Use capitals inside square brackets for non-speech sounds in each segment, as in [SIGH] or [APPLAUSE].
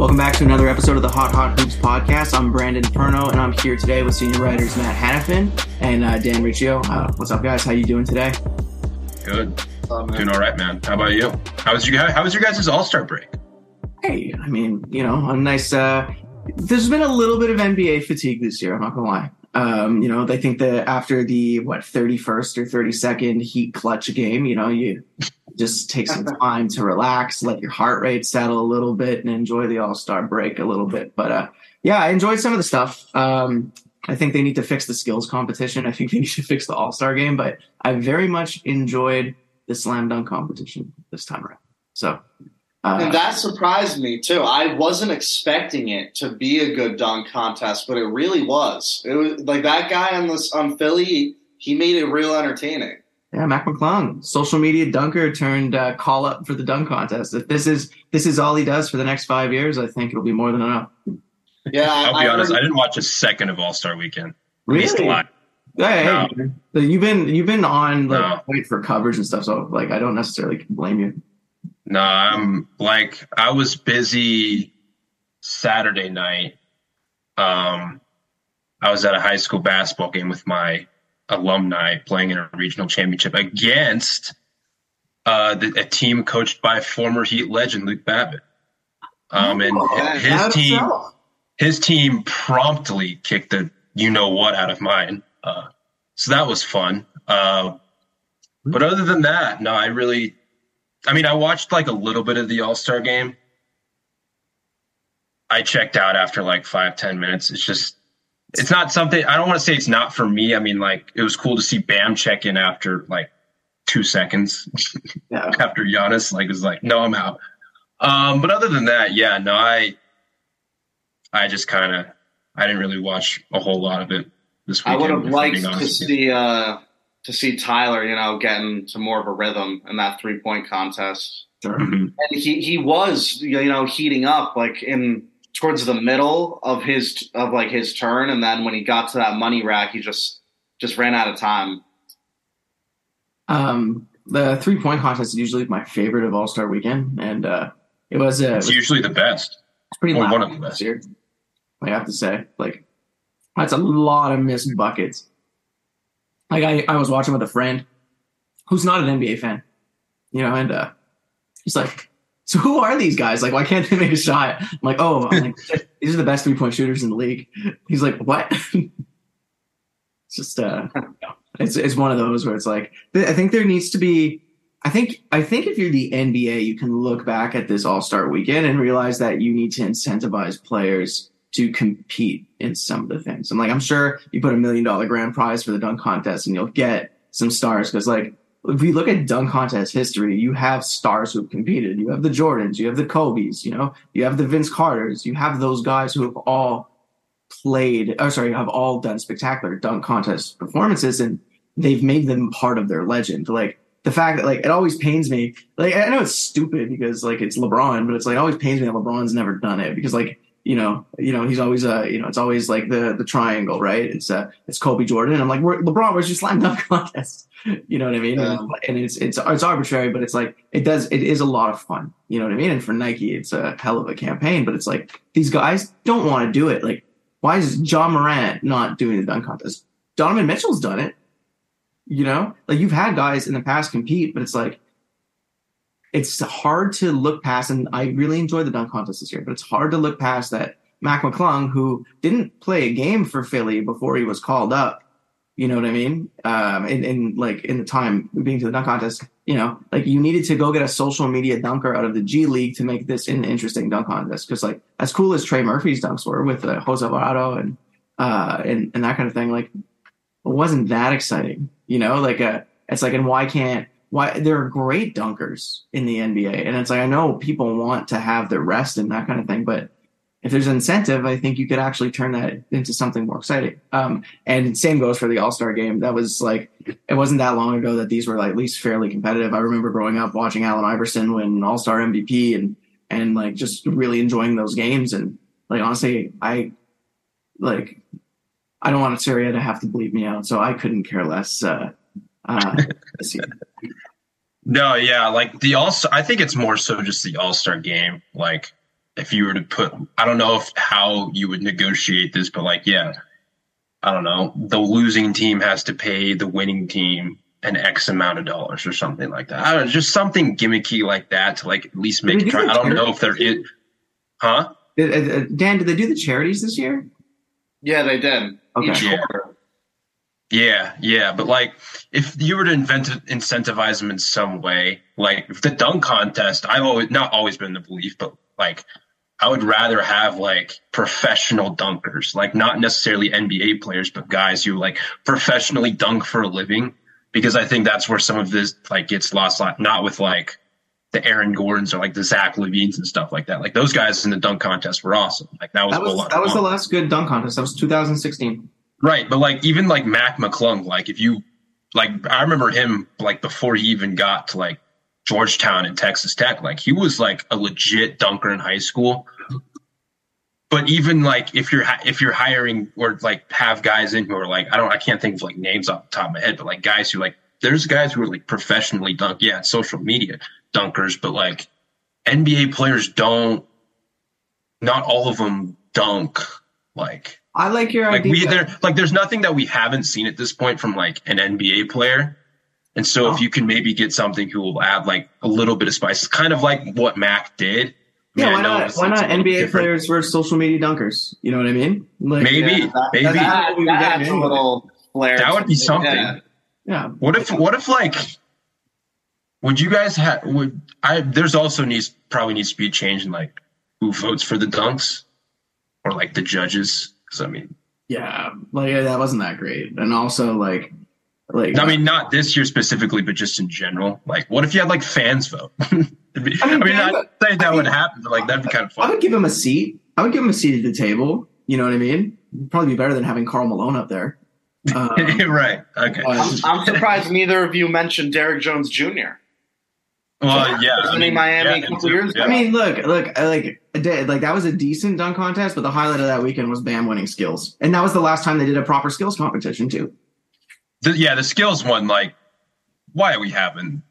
Welcome back to another episode of the Hot Hot Hoops podcast. I'm Brandon Perno, and I'm here today with senior writers Matt Hanifan and uh, Dan Riccio. Uh, what's up, guys? How you doing today? Good. Doing all right, man. How about you? How was you? How was your guys' All Star break? Hey, I mean, you know, a nice. Uh, there's been a little bit of NBA fatigue this year. I'm not gonna lie. Um, you know, they think that after the what 31st or 32nd Heat clutch game, you know, you just take some [LAUGHS] time to relax, let your heart rate settle a little bit, and enjoy the All Star break a little bit. But uh, yeah, I enjoyed some of the stuff. Um, I think they need to fix the skills competition. I think they need to fix the All Star game, but I very much enjoyed the slam dunk competition this time around. So uh, and that surprised me too. I wasn't expecting it to be a good dunk contest, but it really was. It was like that guy on this on Philly. He made it real entertaining. Yeah, Mac McClung, social media dunker turned uh, call up for the dunk contest. If this is this is all he does for the next five years, I think it'll be more than enough. Yeah, I'll be I honest. Heard... I didn't watch a second of All Star Weekend. Really? Hey, no. hey, you've been you've been on like no. wait for coverage and stuff, so like I don't necessarily blame you. No, I'm like I was busy Saturday night. Um, I was at a high school basketball game with my alumni playing in a regional championship against uh, the, a team coached by former Heat legend Luke Babbitt. Um, and oh, his team, his team promptly kicked the you know what out of mine. Uh, so that was fun. Uh, but other than that, no, I really I mean, I watched like a little bit of the All Star game. I checked out after like five, ten minutes. It's just, it's not something, I don't want to say it's not for me. I mean, like, it was cool to see Bam check in after like two seconds [LAUGHS] yeah. after Giannis, like, was like, no, I'm out. Um, but other than that, yeah, no, I, I just kind of, I didn't really watch a whole lot of it this weekend. I would have liked to see, uh, to see Tyler, you know, getting to more of a rhythm in that three point contest. Sure. Mm-hmm. And he he was you know heating up like in towards the middle of his of like his turn, and then when he got to that money rack, he just just ran out of time. Um, the three point contest is usually my favorite of All Star Weekend, and uh, it was uh, it's it was, usually the best. It's pretty loud one of the best here. I have to say, like that's a lot of missed buckets. Like I, I was watching with a friend who's not an NBA fan, you know, and uh, he's like, "So who are these guys? Like, why can't they make a shot?" I'm like, "Oh, I'm like, [LAUGHS] these are the best three point shooters in the league." He's like, "What?" [LAUGHS] it's just uh, [LAUGHS] it's it's one of those where it's like I think there needs to be. I think I think if you're the NBA, you can look back at this All Star weekend and realize that you need to incentivize players to compete in some of the things. I'm like, I'm sure you put a million dollar grand prize for the dunk contest and you'll get some stars. Cause like, if we look at dunk contest history, you have stars who've competed. You have the Jordans, you have the Kobe's, you know, you have the Vince Carters, you have those guys who have all played, oh, sorry, have all done spectacular dunk contest performances and they've made them part of their legend. Like, the fact that like it always pains me like i know it's stupid because like it's lebron but it's like always pains me that lebron's never done it because like you know, you know, he's always uh, you know, it's always like the the triangle, right? It's uh, it's Kobe Jordan. And I'm like, Where, LeBron, where's your slam dunk contest? You know what I mean? Yeah. And it's it's it's arbitrary, but it's like it does it is a lot of fun. You know what I mean? And for Nike, it's a hell of a campaign. But it's like these guys don't want to do it. Like, why is Ja Morant not doing the dunk contest? Donovan Mitchell's done it. You know, like you've had guys in the past compete, but it's like it's hard to look past, and I really enjoyed the dunk contest this year, but it's hard to look past that Mac McClung, who didn't play a game for Philly before he was called up. You know what I mean? Um, in, in like in the time being to the dunk contest, you know, like you needed to go get a social media dunker out of the G League to make this an interesting dunk contest. Because like as cool as Trey Murphy's dunks were with uh, Jose Alvarado and uh and and that kind of thing, like it wasn't that exciting. You know, like uh, it's like and why can't why there are great dunkers in the NBA. And it's like, I know people want to have their rest and that kind of thing, but if there's incentive, I think you could actually turn that into something more exciting. Um, and same goes for the All Star game. That was like, it wasn't that long ago that these were like at least fairly competitive. I remember growing up watching Allen Iverson win All Star MVP and, and like just really enjoying those games. And like, honestly, I like, I don't want Syria to have to bleep me out. So I couldn't care less, uh, uh, no, yeah, like the all. I think it's more so just the All Star game. Like if you were to put, I don't know if how you would negotiate this, but like, yeah, I don't know, the losing team has to pay the winning team an X amount of dollars or something like that. I don't know, just something gimmicky like that to like at least make. It do try, I don't know if there charity? is, huh? Uh, uh, Dan, did they do the charities this year? Yeah, they did. Okay. Each Yeah. quarter. Yeah, yeah, but like if you were to invent incentivize them in some way, like if the dunk contest, I've always not always been the belief, but like I would rather have like professional dunkers, like not necessarily NBA players, but guys who like professionally dunk for a living, because I think that's where some of this like gets lost. Not with like the Aaron Gordons or like the Zach LaVines and stuff like that. Like those guys in the dunk contest were awesome. Like that was, That was that was the last good dunk contest. That was 2016. Right, but like even like Mac McClung, like if you like I remember him like before he even got to like Georgetown and Texas Tech, like he was like a legit dunker in high school. But even like if you're if you're hiring or like have guys in who are like I don't I can't think of like names off the top of my head, but like guys who like there's guys who are like professionally dunk, yeah, social media dunkers, but like NBA players don't. Not all of them dunk like I like your like idea. we there like there's nothing that we haven't seen at this point from like an NBA player. And so Oh. if you can maybe get something who will add like a little bit of spice, kind of like what Mac did. I yeah, mean, why not? it's- Why not NBA different. players versus social media dunkers? You know what I mean? Like, Maybe, Yeah, that, maybe. That, We that get adds a little flair. That would be something. Yeah. yeah. What if what if like would you guys have would I there's also needs probably needs to be a change in like who votes for the dunks or like the judges. Because I mean Yeah, like that wasn't that great, and also like, like I mean, not this year specifically, but just in general. Like, what if you had like fans vote? It'd be- I I mean, mean, not Dan, saying that I would mean- happen, but like that'd be kind of fun. I would give him a seat. I would give him a seat at the table. You know what I mean? Probably be better than having Karl Malone up there. [LAUGHS] Um, right? Okay. I'm, I'm surprised neither of you mentioned Derrick Jones Jr. Well, yeah. I mean, Miami yeah, a couple years yeah. I mean, look, look, I like, I did- like that was a decent dunk contest, but the highlight of that weekend was Bam winning skills, and that was the last time they did a proper skills competition too. The- yeah, the skills one. Like, why are we having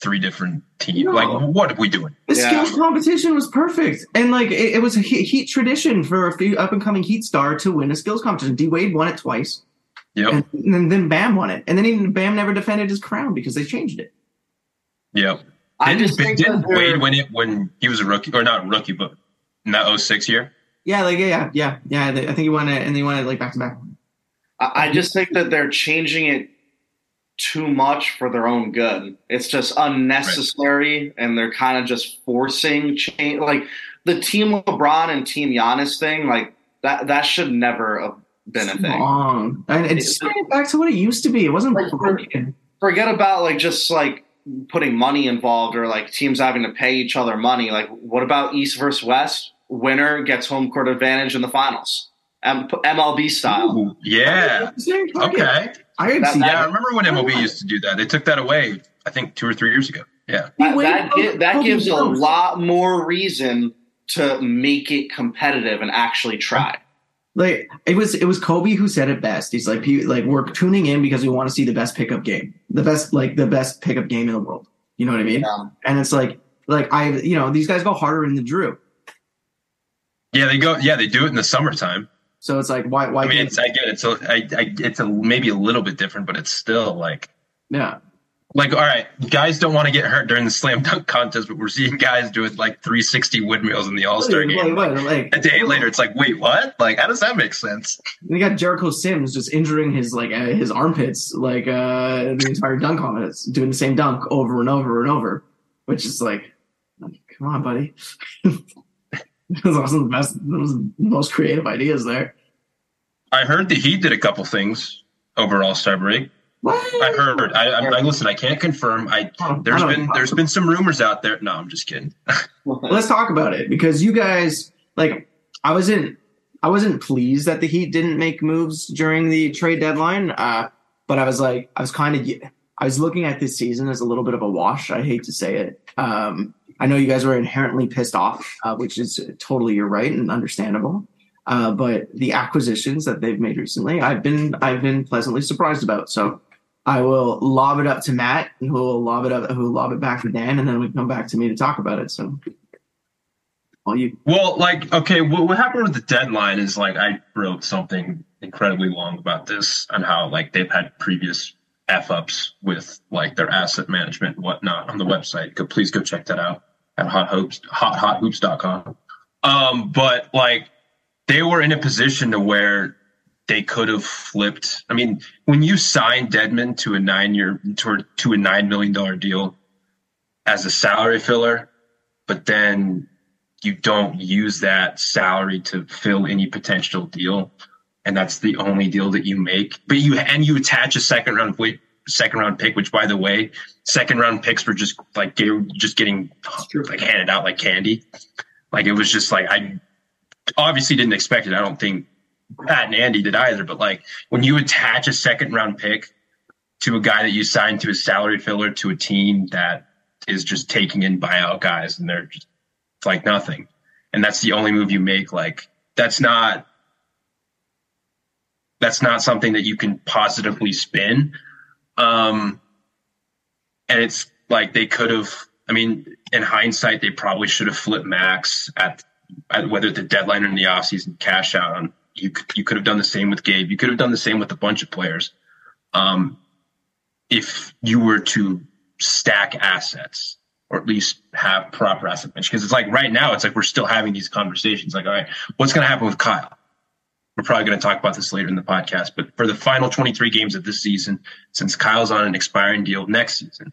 three different teams? No. Like, what are we doing? The Yeah. skills competition was perfect, and like it, it was a heat, heat tradition for a few up and coming Heat star to win a skills competition. D Wade won it twice, Yep. and, and then, then Bam won it, and then even Bam never defended his crown because they changed it. Yep. I Didn't, just think didn't that Wade win it when he was a rookie, or not rookie, but in that 06 year? Yeah, like yeah, yeah, yeah. I think he won it, and they won it like back to back. I I just think that they're changing it too much for their own good. It's just unnecessary, and they're kind of just forcing change. Like the Team LeBron and Team Giannis thing, like that. That should never have been a thing. Wrong, and it's bring it back to what it used to be. It wasn't Like, broken. Forget about like just like putting money involved or like teams having to pay each other money. Like, what about East versus West? Winner gets home court advantage in the finals, M- MLB style. Ooh, yeah. Okay. I could That- see that- Yeah, I remember when MLB used to do that. They took that away, I think, two or three years ago. Yeah. That, that, gi- that gives a lot more reason to make it competitive and actually try. Like it was, it was Kobe who said it best. He's like, "Pe- like we're tuning in because we want to see the best pickup game, the best, like the best pickup game in the world. You know what I mean? Um, And it's like, like I, you know, these guys go harder in the Drew, Yeah, they go. Yeah, they do it in the summertime. so it's like, why, why? I mean, it's I get it. it's I it's a maybe a little bit different, but it's still like yeah, like all right, guys don't want to get hurt during the slam dunk contest, but we're seeing guys do it like 360 windmills in the All Star game. what, like, A day later, it's like, wait, what? Like, how does that make sense? You got Jericho Sims just injuring his like uh, his armpits like uh the entire dunk contest, doing the same dunk over and over and over, which is like, come on, buddy. Those are some of the best, those the most creative ideas there. I heard the Heat did a couple things over All Star break. What? I heard. I, I, I listen. I can't confirm. I there's I been there's been some rumors out there. No, I'm just kidding. [LAUGHS] Let's talk about it because you guys like I wasn't I wasn't pleased that the Heat didn't make moves during the trade deadline. Uh, but I was like I was kind of I was looking at this season as a little bit of a wash. I hate to say it. Um, I know you guys were inherently pissed off, uh, which is totally your right and understandable. Uh, but the acquisitions that they've made recently, I've been I've been pleasantly surprised about. So I will lob it up to Matt, who will lob it up, who will lob it back to Dan, and then we come back to me to talk about it. So Well, you Well, like, okay, what, what happened with the deadline is like I wrote something incredibly long about this and how like they've had previous f ups with like their asset management and whatnot on the website. Go please go check that out at hot hoops hot hot hoops.com. Um, but like they were in a position to where they could have flipped. I mean, when you sign Dedmon to a nine year to, to a nine million dollar deal as a salary filler, but then you don't use that salary to fill any potential deal, and that's the only deal that you make. But you and you attach a second round second round pick, which by the way, second round picks were just like just getting like handed out like candy. Like it was just like I obviously didn't expect it. I don't think Pat and Andy did either. But like when you attach a second round pick to a guy that you signed to a salary filler to a team that is just taking in buyout guys and they're just like nothing. And that's the only move you make. Like that's not that's not something that you can positively spin. Um and it's like they could have I mean, in hindsight, they probably should have flipped Max at, at whether the deadline or in the offseason cash out on you you could have done the same with Gabe. You could have done the same with a bunch of players. Um, if you were to stack assets or at least have proper asset management, because it's like right now it's like we're still having these conversations. Like, all right, what's going to happen with Kyle? We're probably going to talk about this later in the podcast. But for the final 23 games of this season, since Kyle's on an expiring deal next season,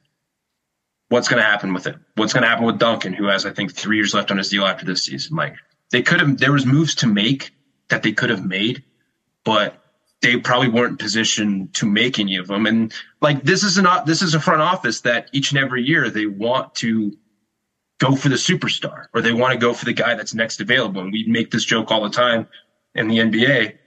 what's going to happen with it? What's going to happen with Duncan, who has I think three years left on his deal after this season? Like they could have, there was moves to make that they could have made, but they probably weren't positioned to make any of them. And like this is not this is a front office that each and every year they want to go for the superstar or they want to go for the guy that's next available. And we make this joke all the time in the NBA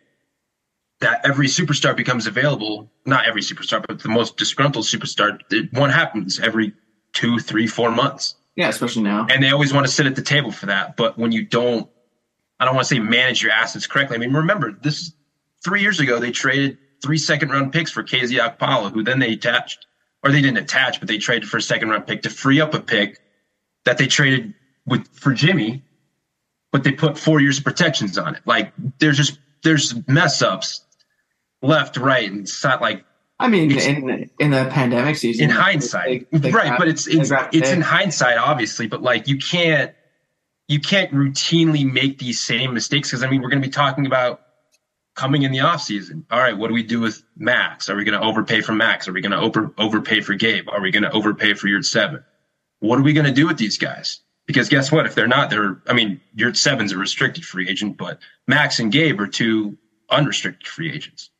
that every superstar becomes available. Not every superstar, but the most disgruntled superstar. One happens every two, three, four months. Yeah, especially now. And they always want to sit at the table for that. But when you don't I don't want to say manage your assets correctly. I mean, remember this three years ago they traded three second round picks for KZ Okpala, who then they attached, or they didn't attach, but they traded for a second round pick to free up a pick that they traded with for Jimmy, but they put four years of protections on it. Like there's just there's mess ups left, right, and it's not like I mean, in in the pandemic season, in hindsight, they, they right? Got, but it's it's, it's in hindsight, obviously. But like, you can't you can't routinely make these same mistakes because I mean we're going to be talking about coming in the off season. All right, what do we do with Max? Are we going to overpay for Max? Are we going to over overpay for Gabe? Are we going to overpay for Yurtseven? What are we going to do with these guys? Because guess what? If they're not, they're I mean Yurtseven's a restricted free agent, but Max and Gabe are two unrestricted free agents.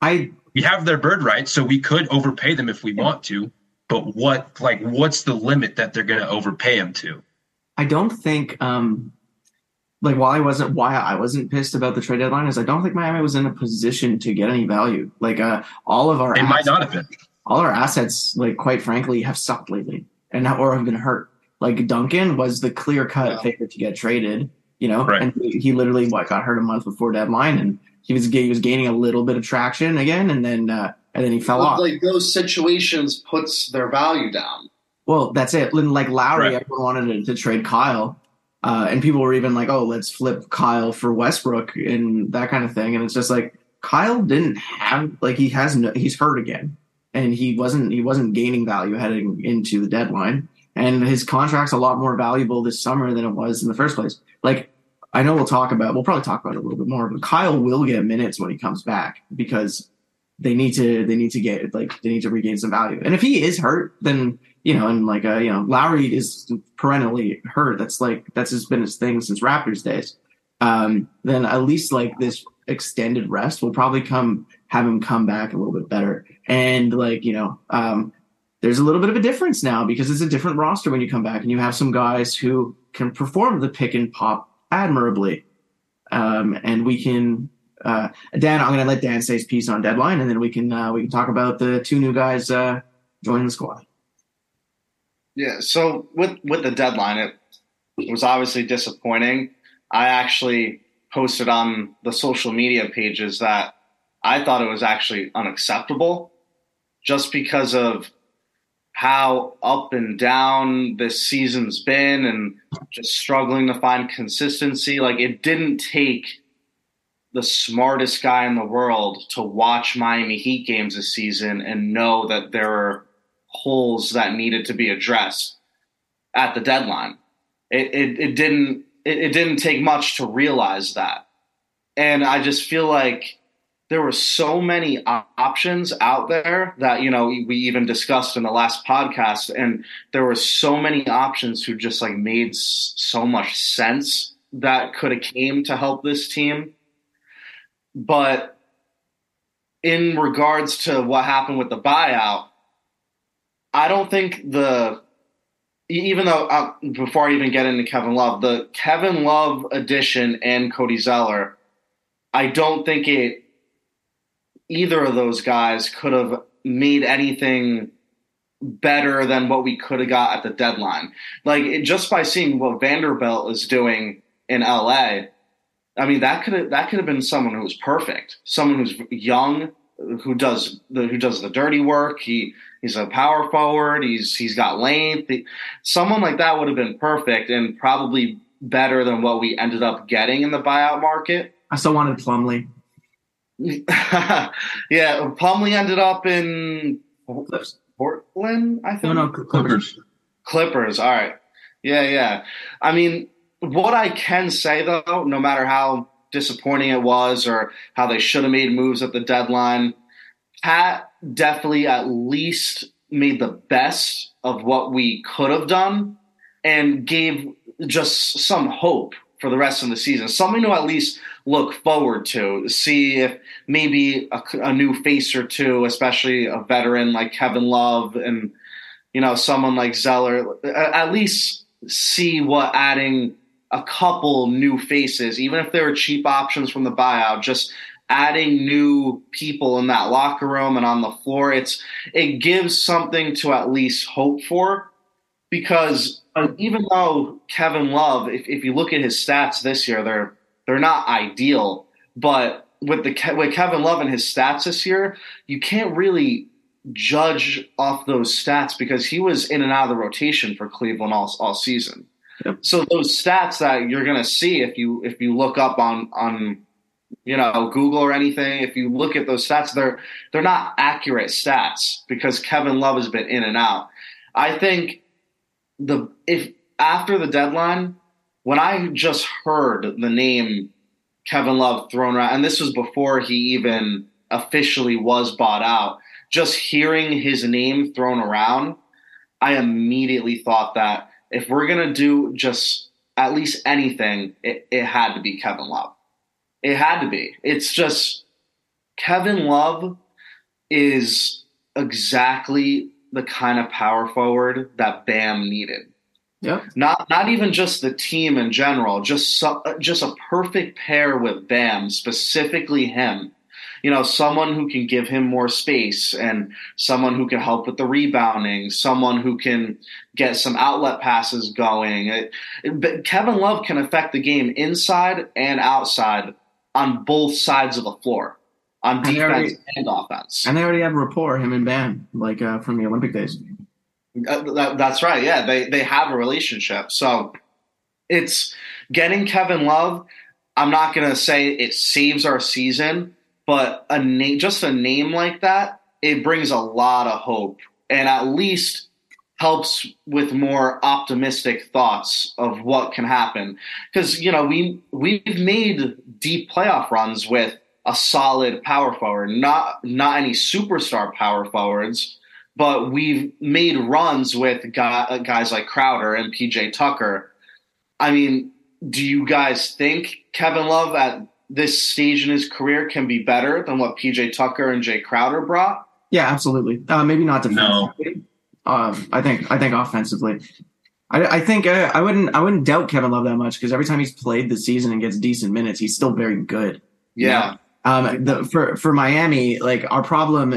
I we have their bird rights, so we could overpay them if we want to. But what like what's the limit that they're going to overpay them to? I don't think um like why I wasn't why I wasn't pissed about the trade deadline is I don't think Miami was in a position to get any value. Like uh all of our it assets, might not have been. All our assets, like quite frankly, have sucked lately and or have been hurt. Like Duncan was the clear cut yeah. favorite to get traded, you know, right. and he, he, literally what got hurt a month before deadline, and he was he was gaining a little bit of traction again, and then uh, and then he fell off. Like those situations puts their value down. Well, that's it. Like Lowry, right. everyone wanted to, to trade Kyle. Uh, and people were even like, oh, let's flip Kyle for Westbrook and that kind of thing. And it's just like Kyle didn't have like he has no he's hurt again. And he wasn't he wasn't gaining value heading into the deadline. And his contract's a lot more valuable this summer than it was in the first place. Like I know we'll talk about we'll probably talk about it a little bit more, but Kyle will get minutes when he comes back because they need to they need to get like they need to regain some value. And if he is hurt, then you know, and like uh, you know, Lowry is perennially hurt. That's like that's just been his thing since Raptors days. Um, then at least like this extended rest will probably come have him come back a little bit better. And like you know, um, there's a little bit of a difference now because it's a different roster when you come back, and you have some guys who can perform the pick and pop admirably. Um, and we can uh, Dan, I'm going to let Dan say his piece on deadline, and then we can uh, we can talk about the two new guys uh, joining the squad. Yeah. So with with the deadline, it, was obviously disappointing. I actually posted on the social media pages that I thought it was actually unacceptable, just because of how up and down this season's been and just struggling to find consistency. Like it didn't take the smartest guy in the world to watch Miami Heat games this season and know that there are holes that needed to be addressed at the deadline. It, it, it didn't it, it didn't take much to realize that. And I just feel like there were so many options out there that you know we even discussed in the last podcast and there were so many options who just like made so much sense that could have came to help this team but in regards to what happened with the buyout i don't think the even though uh, before i even get into kevin love the kevin love addition and cody zeller i don't think it either of those guys could have made anything better than what we could have got at the deadline. Like it, just by seeing what Vanderbilt is doing in LA, I mean that could have that could have been someone who was perfect, someone who's young, who does the who does the dirty work. He he's a power forward. He's he's got length. He, someone like that would have been perfect and probably better than what we ended up getting in the buyout market. I still wanted Plumlee. [LAUGHS] yeah, Plumlee ended up in Portland, I think. No, no, Clippers. Clippers. All right. Yeah, yeah. I mean, what I can say though, no matter how disappointing it was or how they should have made moves at the deadline, Pat definitely at least made the best of what we could have done and gave just some hope for the rest of the season. Something to at least look forward to. See if maybe a, a, new face or two, especially a veteran like Kevin Love and you know someone like Zeller, at least see what adding a couple new faces, even if they were cheap options from the buyout, just adding new people in that locker room and on the floor. It's it gives something to at least hope for because uh, even though Kevin Love, if, if you look at his stats this year, they're they're not ideal, but with the with Kevin Love and his stats this year, you can't really judge off those stats because he was in and out of the rotation for Cleveland all all season. So those stats that you're going to see if you if you look up on on you know Google or anything, if you look at those stats, they're they're not accurate stats because Kevin Love has been in and out. I think the if after the deadline, when I just heard the name Kevin Love thrown around, and this was before he even officially was bought out, just hearing his name thrown around, I immediately thought that if we're going to do just at least anything, it, it had to be Kevin Love. It had to be. It's just Kevin Love is exactly the kind of power forward that Bam needed. Yeah. Not not even just the team in general, just so, just a perfect pair with Bam, specifically him. You know, someone who can give him more space and someone who can help with the rebounding, someone who can get some outlet passes going. It, it, Kevin Love can affect the game inside and outside on both sides of the floor, on defense and, already, and offense. And they already have a rapport, him and Bam, like uh, from the Olympic days. Uh, that, that's right. Yeah, they they have a relationship. So it's getting Kevin Love. I'm not going to say it saves our season, but a name, just a name like that, it brings a lot of hope and at least helps with more optimistic thoughts of what can happen. Because you know we we've made deep playoff runs with a solid power forward, not not any superstar power forwards but we've made runs with guys like Crowder and PJ Tucker. I mean, do you guys think Kevin Love at this stage in his career can be better than what PJ Tucker and Jay Crowder brought? Yeah, absolutely. Uh, maybe not defensively. No. Um, I think I think offensively. I, I think uh, I wouldn't I wouldn't doubt Kevin Love that much because every time he's played the season and gets decent minutes, he's still very good. Yeah. Um, the, for for Miami, like our problem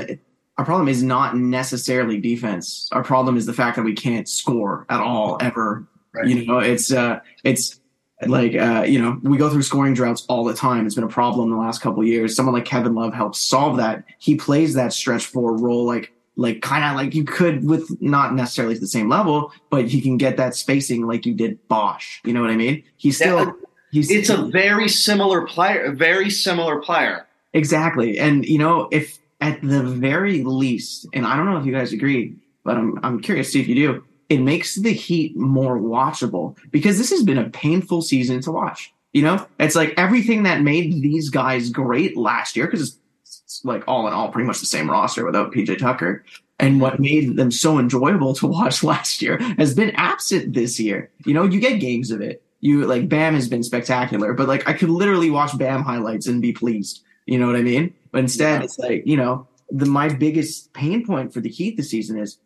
our problem is not necessarily defense. Our problem is the fact that we can't score at all ever. Right. You know, it's uh, it's like uh, you know we go through scoring droughts all the time. It's been a problem the last couple years. Someone like Kevin Love helps solve that. He plays that stretch four role like like kind of like you could with not necessarily the same level, but he can get that spacing like you did Bosh. You know what I mean? He's still. Yeah. He's, It's a very similar player, a very similar player. Exactly. And you know, if at the very least, and I don't know if you guys agree, but I'm I'm curious to see if you do, it makes the Heat more watchable because this has been a painful season to watch. You know, it's like everything that made these guys great last year, because it's, it's like all in all pretty much the same roster without PJ Tucker. And what made them so enjoyable [LAUGHS] to watch last year has been absent this year. You know, you get games of it. You like Bam has been spectacular, but like I could literally watch Bam highlights and be pleased. You know what I mean? But instead, Yeah. it's like you know the my biggest pain point for the Heat this season is,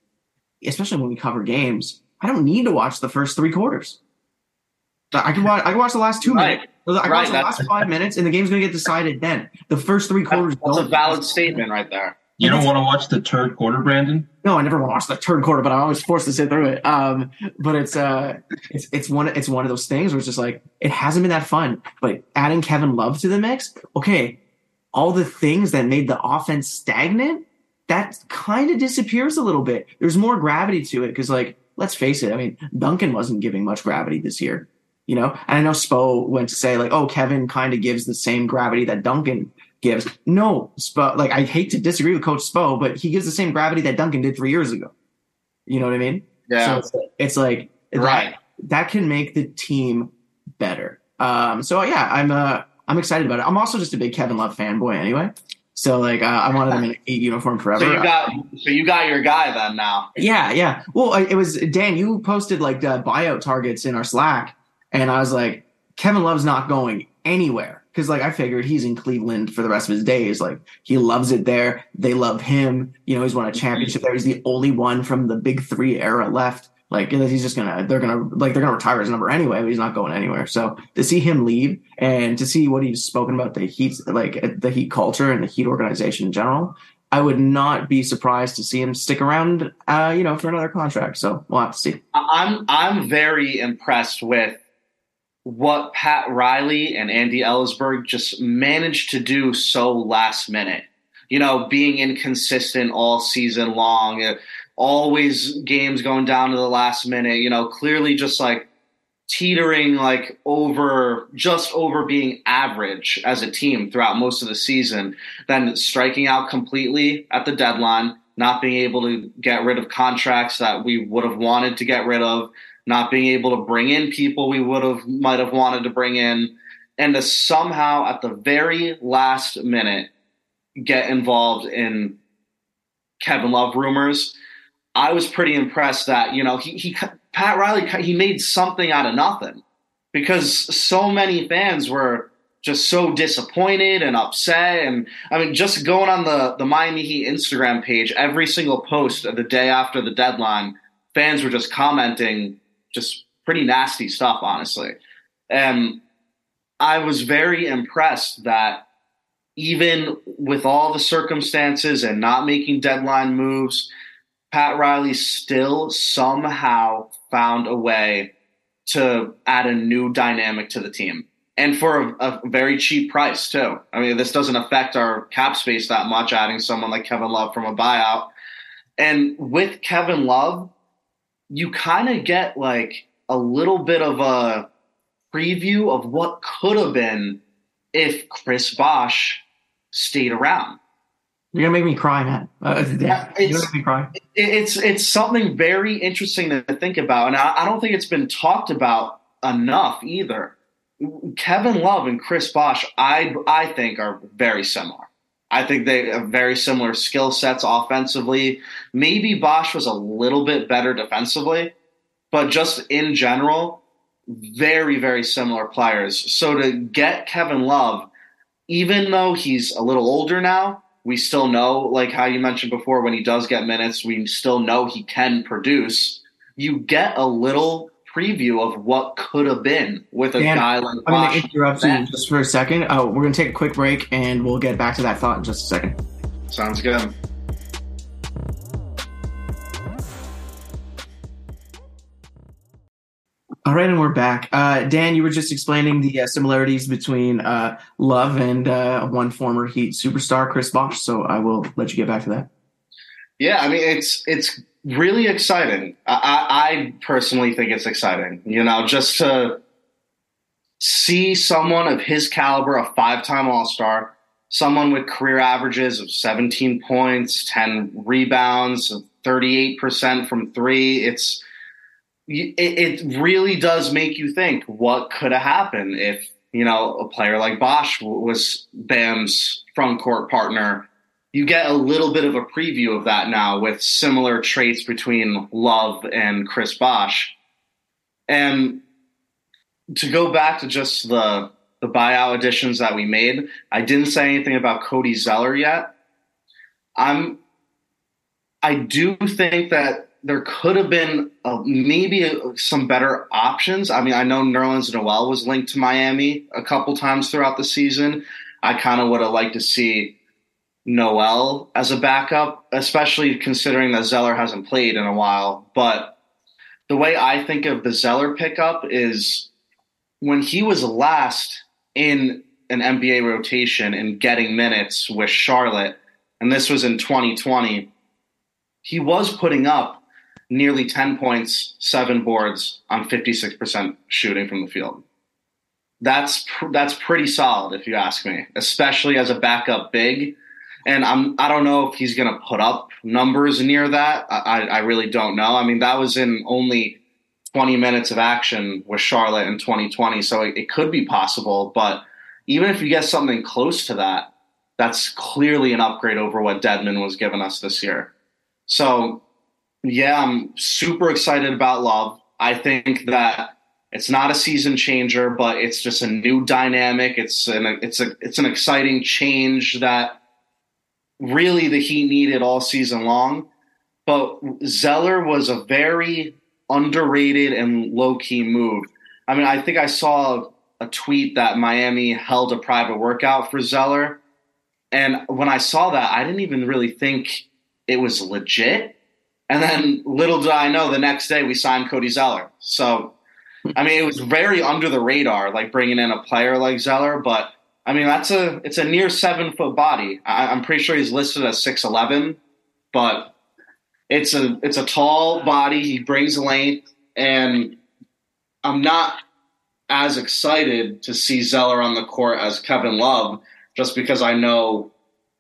especially when we cover games, I don't need to watch the first three quarters. I can watch. I can watch the last two Right. minutes. I can Right, watch the that's- last five minutes, and the game's gonna get decided then. The first three quarters. That's a don't- valid statement right there. You don't want to watch the third quarter, Brandon? No, I never want to watch the third quarter, but I'm always forced to sit through it. Um, but it's uh, it's it's one it's one of those things where it's just like it hasn't been that fun. But adding Kevin Love to the mix, okay, all the things that made the offense stagnant, that kind of disappears a little bit. There's more gravity to it because, like, let's face it. I mean, Duncan wasn't giving much gravity this year, you know. And I know Spo went to say like, oh, Kevin kind of gives the same gravity that Duncan gives. No, Spo, like I hate to disagree with Coach Spo, but he gives the same gravity that Duncan did three years ago. You know what I mean? Yeah. So it's, like that- Right. That, can make the team better. Um, so yeah, I'm uh I'm excited about it. I'm also just a big Kevin Love fanboy anyway. So like uh, I wanted him in an eight uniform forever. so you got so you got your guy then now. Yeah, yeah. Well, it was Dan. You posted like the buyout targets in our Slack, and I was like, Kevin Love's not going anywhere because like I figured he's in Cleveland for the rest of his days. Like he loves it there. They love him. You know, he's won a championship there. He's the only one from the Big Three era left. Like he's just gonna, they're gonna, like they're gonna retire his number anyway. But he's not going anywhere. So to see him leave and to see what he's spoken about the Heat, like the Heat culture and the Heat organization in general, I would not be surprised to see him stick around, uh, you know, for another contract. So we'll have to see. I'm I'm very impressed with what Pat Riley and Andy Elisburg just managed to do so last minute. You know, being inconsistent all season long, always games going down to the last minute. You know, clearly just like teetering like over just over being average as a team throughout most of the season then striking out completely at the deadline not being able to get rid of contracts that we would have wanted to get rid of not being able to bring in people we would have might have wanted to bring in and to somehow at the very last minute get involved in Kevin Love rumors I was pretty impressed that you know he, he Pat Riley he made something out of nothing because so many fans were just so disappointed and upset. And I mean just going on the the Miami Heat Instagram page every single post of the day after the deadline fans were just commenting just pretty nasty stuff honestly. And I was very impressed that even with all the circumstances and not making deadline moves Pat Riley still somehow found a way to add a new dynamic to the team. And for a, a, very cheap price, too. I mean, this doesn't affect our cap space that much, adding someone like Kevin Love from a buyout. And with Kevin Love, you kind of get like a little bit of a preview of what could have been if Chris Bosh stayed around. You're gonna make me cry, man. Uh, Yeah, it's- me cry. it's it's something very interesting to think about, and I, I don't think it's been talked about enough either. Kevin Love and Chris Bosh, I I think are very similar. I think they have very similar skill sets offensively. Maybe Bosh was a little bit better defensively, but just in general, very very similar players. So to get Kevin Love, even though he's a little older now, we still know, like how you mentioned before, when he does get minutes, we still know he can produce. You get a little preview of what could have been with a guy like I'm gonna interrupt you just for a second. Uh, we're gonna take a quick break, and we'll get back to that thought in just a second. Sounds good. All right, and we're back. Uh, Dan, you were just explaining the uh, similarities between uh, Love and uh, one former Heat superstar, Chris Bosh. So I will let you get back to that. Yeah, I mean it's it's really exciting. I, I personally think it's exciting. You know, just to see someone of his caliber, a five-time All-Star, someone with career averages of 17 points, 10 rebounds, 38% from three. It's it, it really does make you think what could have happened if you know a player like Bosh was Bam's front court partner you get a little bit of a preview of that now with similar traits between Love and Chris Bosh. And to go back to just the the buyout additions that we made, I didn't say anything about Cody Zeller yet. I'm I do think that there could have been maybe a, some better options. I mean, I know Nerlens Noel was linked to Miami a couple times throughout the season. I kind of would have liked to see Noel as a backup, especially considering that Zeller hasn't played in a while. But the way I think of the Zeller pickup is when he was last in an NBA rotation and getting minutes with Charlotte, and this was in 2020, he was putting up nearly 10 points, seven boards on 56% shooting from the field. That's pr- that's pretty solid if you ask me, especially as a backup big and I'm I don't know if he's going to put up numbers near that. I, I really don't know. I mean, that was in only 20 minutes of action with Charlotte in 2020, so it, it could be possible. But even if you get something close to that, that's clearly an upgrade over what Dedmon was giving us this year. So, yeah, I'm super excited about Love. I think that it's not a season changer, but it's just a new dynamic. It's an it's a it's an exciting change that really the Heat needed all season long. But Zeller was a very underrated and low key move. I mean, I think I saw a tweet that Miami held a private workout for Zeller. And when I saw that, I didn't even really think it was legit. And then little did I know the next day we signed Cody Zeller. So, I mean, it was very under the radar, like bringing in a player like Zeller, but I mean, that's a it's a near seven foot body. I, am pretty sure he's listed as six eleven, but it's a it's a tall body. He brings length, and I'm not as excited to see Zeller on the court as Kevin Love, just because I know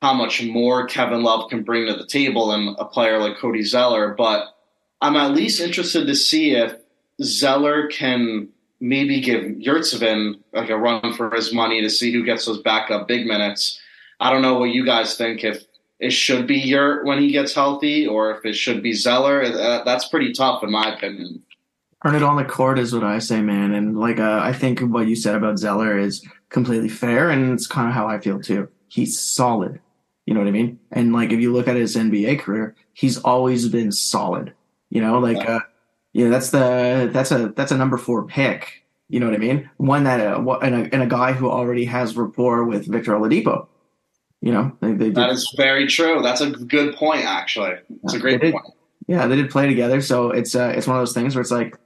how much more Kevin Love can bring to the table than a player like Cody Zeller. But I'm at least interested to see if Zeller can maybe give Yurtseven like a run for his money to see who gets those backup big minutes. I don't know what you guys think if it should be Yurt when he gets healthy or if it should be Zeller. Uh, that's pretty tough in my opinion. Earn it on the court is what I say, man. And like, uh, I think what you said about Zeller is completely fair, and it's kind of how I feel too. He's solid. You know what I mean? And like, if you look at his NBA career, he's always been solid. You know, like, yeah. uh, you know, that's the that's a that's a number four pick. You know what I mean? One that uh, and, a, and a guy who already has rapport with Victor Oladipo. You know, they, they that is very true. That's a good point. Actually, it's a great did, point. Yeah, they did play together, so it's uh, it's one of those things where it's like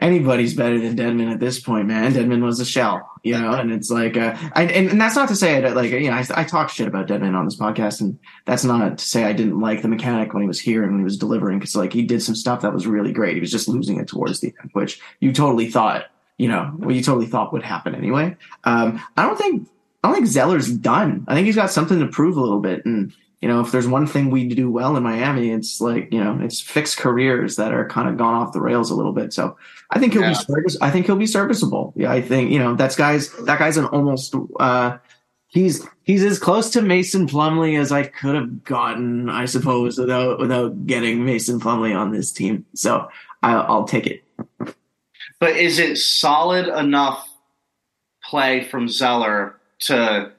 anybody's better than Dedmon at this point, man. Dedmon was a shell, you know, and it's like, uh, I, and, and that's not to say that, like, you know, I, I talk shit about Dedmon on this podcast, and that's not to say I didn't like the mechanic when he was here and when he was delivering, because like he did some stuff that was really great. He was just losing it towards the end, which you totally thought, you know, what you totally thought would happen anyway. Um, I don't think, I don't think Zeller's done. I think he's got something to prove a little bit, and you know, if there's one thing we do well in Miami, it's like, you know, it's fixed careers that are kind of gone off the rails a little bit. So I think he'll yeah. be service. I think he'll be serviceable. Yeah. I think, you know, that's guys, that guy's an almost, uh, he's, he's as close to Mason Plumlee as I could have gotten, I suppose, without, without getting Mason Plumlee on this team. So I, I'll take it. But is it solid enough play from Zeller to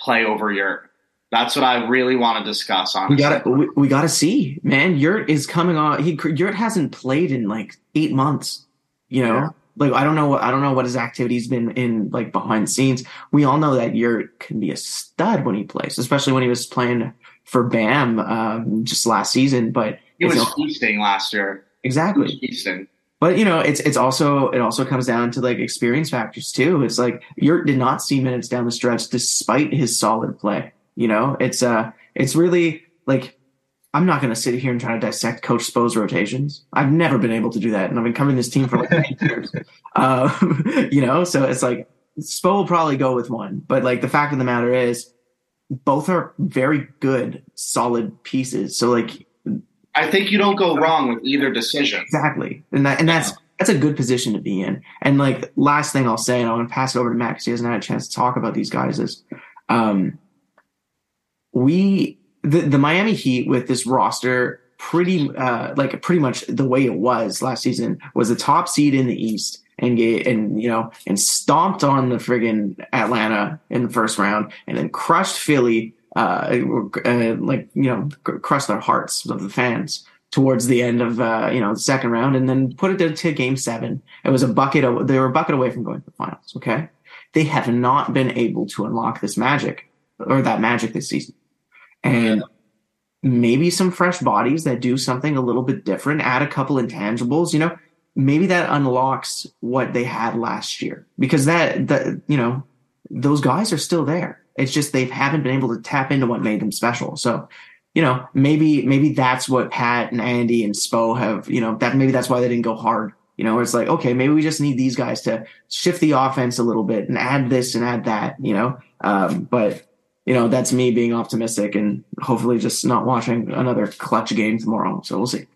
play over your that's what I really want to discuss. On we got to we, we got to see, man. Yurt is coming on. He Yurt hasn't played in like eight months. You know, yeah. like I don't know what I don't know what his activity's been in like behind the scenes. We all know that Yurt can be a stud when he plays, especially when he was playing for Bam um, just last season. But he was feasting last year. Exactly, feasting. But you know, it's it's also it also comes down to like experience factors too. It's like Yurt did not see minutes down the stretch despite his solid play. You know, it's uh, it's really like I'm not going to sit here and try to dissect Coach Spo's rotations. I've never been able to do that, and I've been covering this team for like eight [LAUGHS] years. Uh, [LAUGHS] you know, so it's like Spo will probably go with one, but like the fact of the matter is, both are very good, solid pieces. So like, I think you don't go wrong with either decision. Exactly, and that and that's that's a good position to be in. And like last thing I'll say, and I'm going to pass it over to Matt because he hasn't had a chance to talk about these guys is, um, we the, the Miami Heat with this roster pretty uh like pretty much the way it was last season was the top seed in the East and get and you know and stomped on the friggin' Atlanta in the first round and then crushed Philly uh, uh like you know crushed their hearts of the fans towards the end of uh, you know the second round and then put it to, game seven. It was a bucket. They were a bucket away from going to the finals. Okay, they have not been able to unlock this magic or that magic this season and maybe some fresh bodies that do something a little bit different, add a couple intangibles, you know, maybe that unlocks what they had last year because that, that, you know, those guys are still there. It's just they haven't been able to tap into what made them special. So, you know, maybe, maybe that's what Pat and Andy and Spo have, you know, that maybe that's why they didn't go hard. You know, it's like, okay, maybe we just need these guys to shift the offense a little bit and add this and add that, you know. Um, but you know, that's me being optimistic and hopefully just not watching another clutch game tomorrow. So we'll see.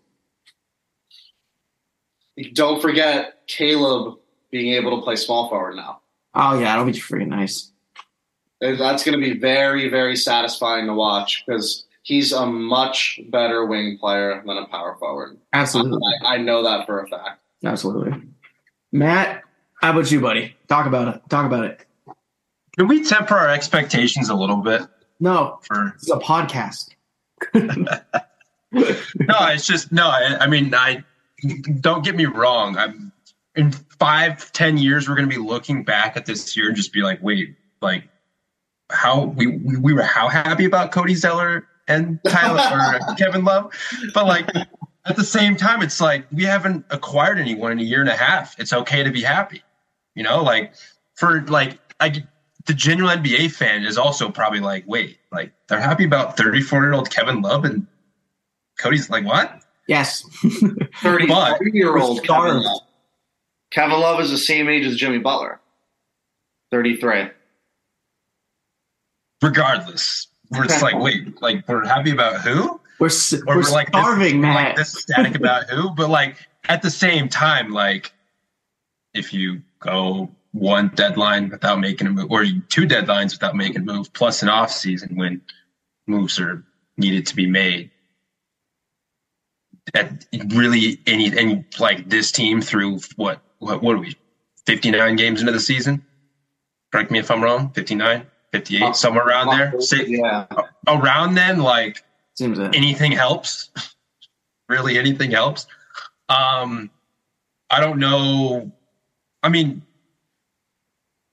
Don't forget Caleb being able to play small forward now. Oh yeah, that'll be freaking nice. That's going to be very, very satisfying to watch because he's a much better wing player than a power forward. Absolutely, I, I know that for a fact. Absolutely, Matt. How about you, buddy? Talk about it. Talk about it. Can we temper our expectations a little bit? No, for is a podcast. [LAUGHS] no, it's just no. I, I, mean, I don't get me wrong. I'm in five, ten years, we're going to be looking back at this year and just be like, wait, like how we we were how happy about Cody Zeller and Tyler or [LAUGHS] Kevin Love, but like at the same time, it's like we haven't acquired anyone in a year and a half. It's okay to be happy, you know. Like for like I the genuine NBA fan is also probably like, wait, like they're happy about 34 year old Kevin Love and Cody's like, what? Yes. [LAUGHS] 30 year old Kevin Love. Kevin Love is the same age as Jimmy Butler. 33. Regardless, we're just like, wait, [LAUGHS] like we're happy about who? We're, we're, we're like starving, this, man. Like this static about who? But like at the same time, like if you go one deadline without making a move, or two deadlines without making a move, plus an off season when moves are needed to be made. At really any any like this team through what what what are we 59 games into the season? Correct me if I'm wrong. 59, 58, somewhere around there. Say, yeah. Around then, like Seems that. anything helps. [LAUGHS] really, anything helps. Um, I don't know. I mean,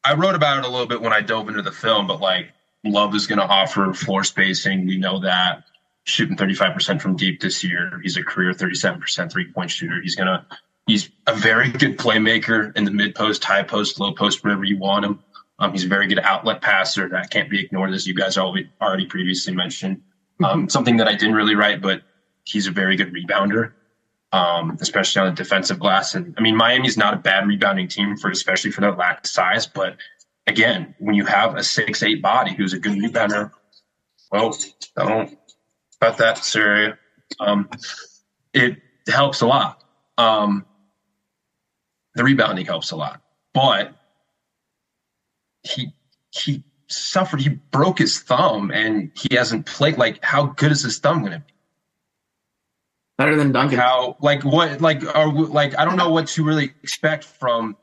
I wrote about it a little bit when I dove into the film, but like Love is going to offer floor spacing. We know that shooting 35% from deep this year. He's a career 37% three point shooter. He's going to, he's a very good playmaker in the mid post, high post, low post, wherever you want him. Um, he's a very good outlet passer. That can't be ignored, as you guys already, previously mentioned. Um, mm-hmm. Something that I didn't really write, but he's a very good rebounder um, especially on the defensive glass. And I mean, Miami's not a bad rebounding team for, especially for their lack of size. But again, when you have a six eight body who's a good rebounder, well, don't about that, Syria. Um, it helps a lot. Um, the rebounding helps a lot, but he he suffered. He broke his thumb, and he hasn't played. Like, how good is his thumb going to be? Better than Duncan. How like what like are like I don't know what to really expect from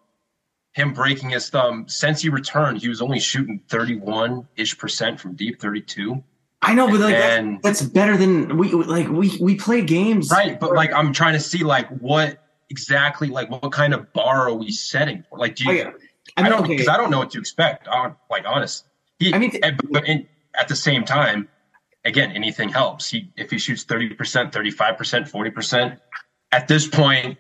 him breaking his thumb. Since he returned, he was only shooting thirty one ish percent from deep, thirty two. I know, but like and, that's, that's, better than we like we we play games, right? But like I'm trying to see like what exactly like what kind of bar are we setting for? Like, do you? Oh, I, I, mean, I don't because okay. I don't know what to expect. On like honest, he, I mean, but in, at the same time, again, anything helps. He if he shoots 30%, 35%, 40%, at this point,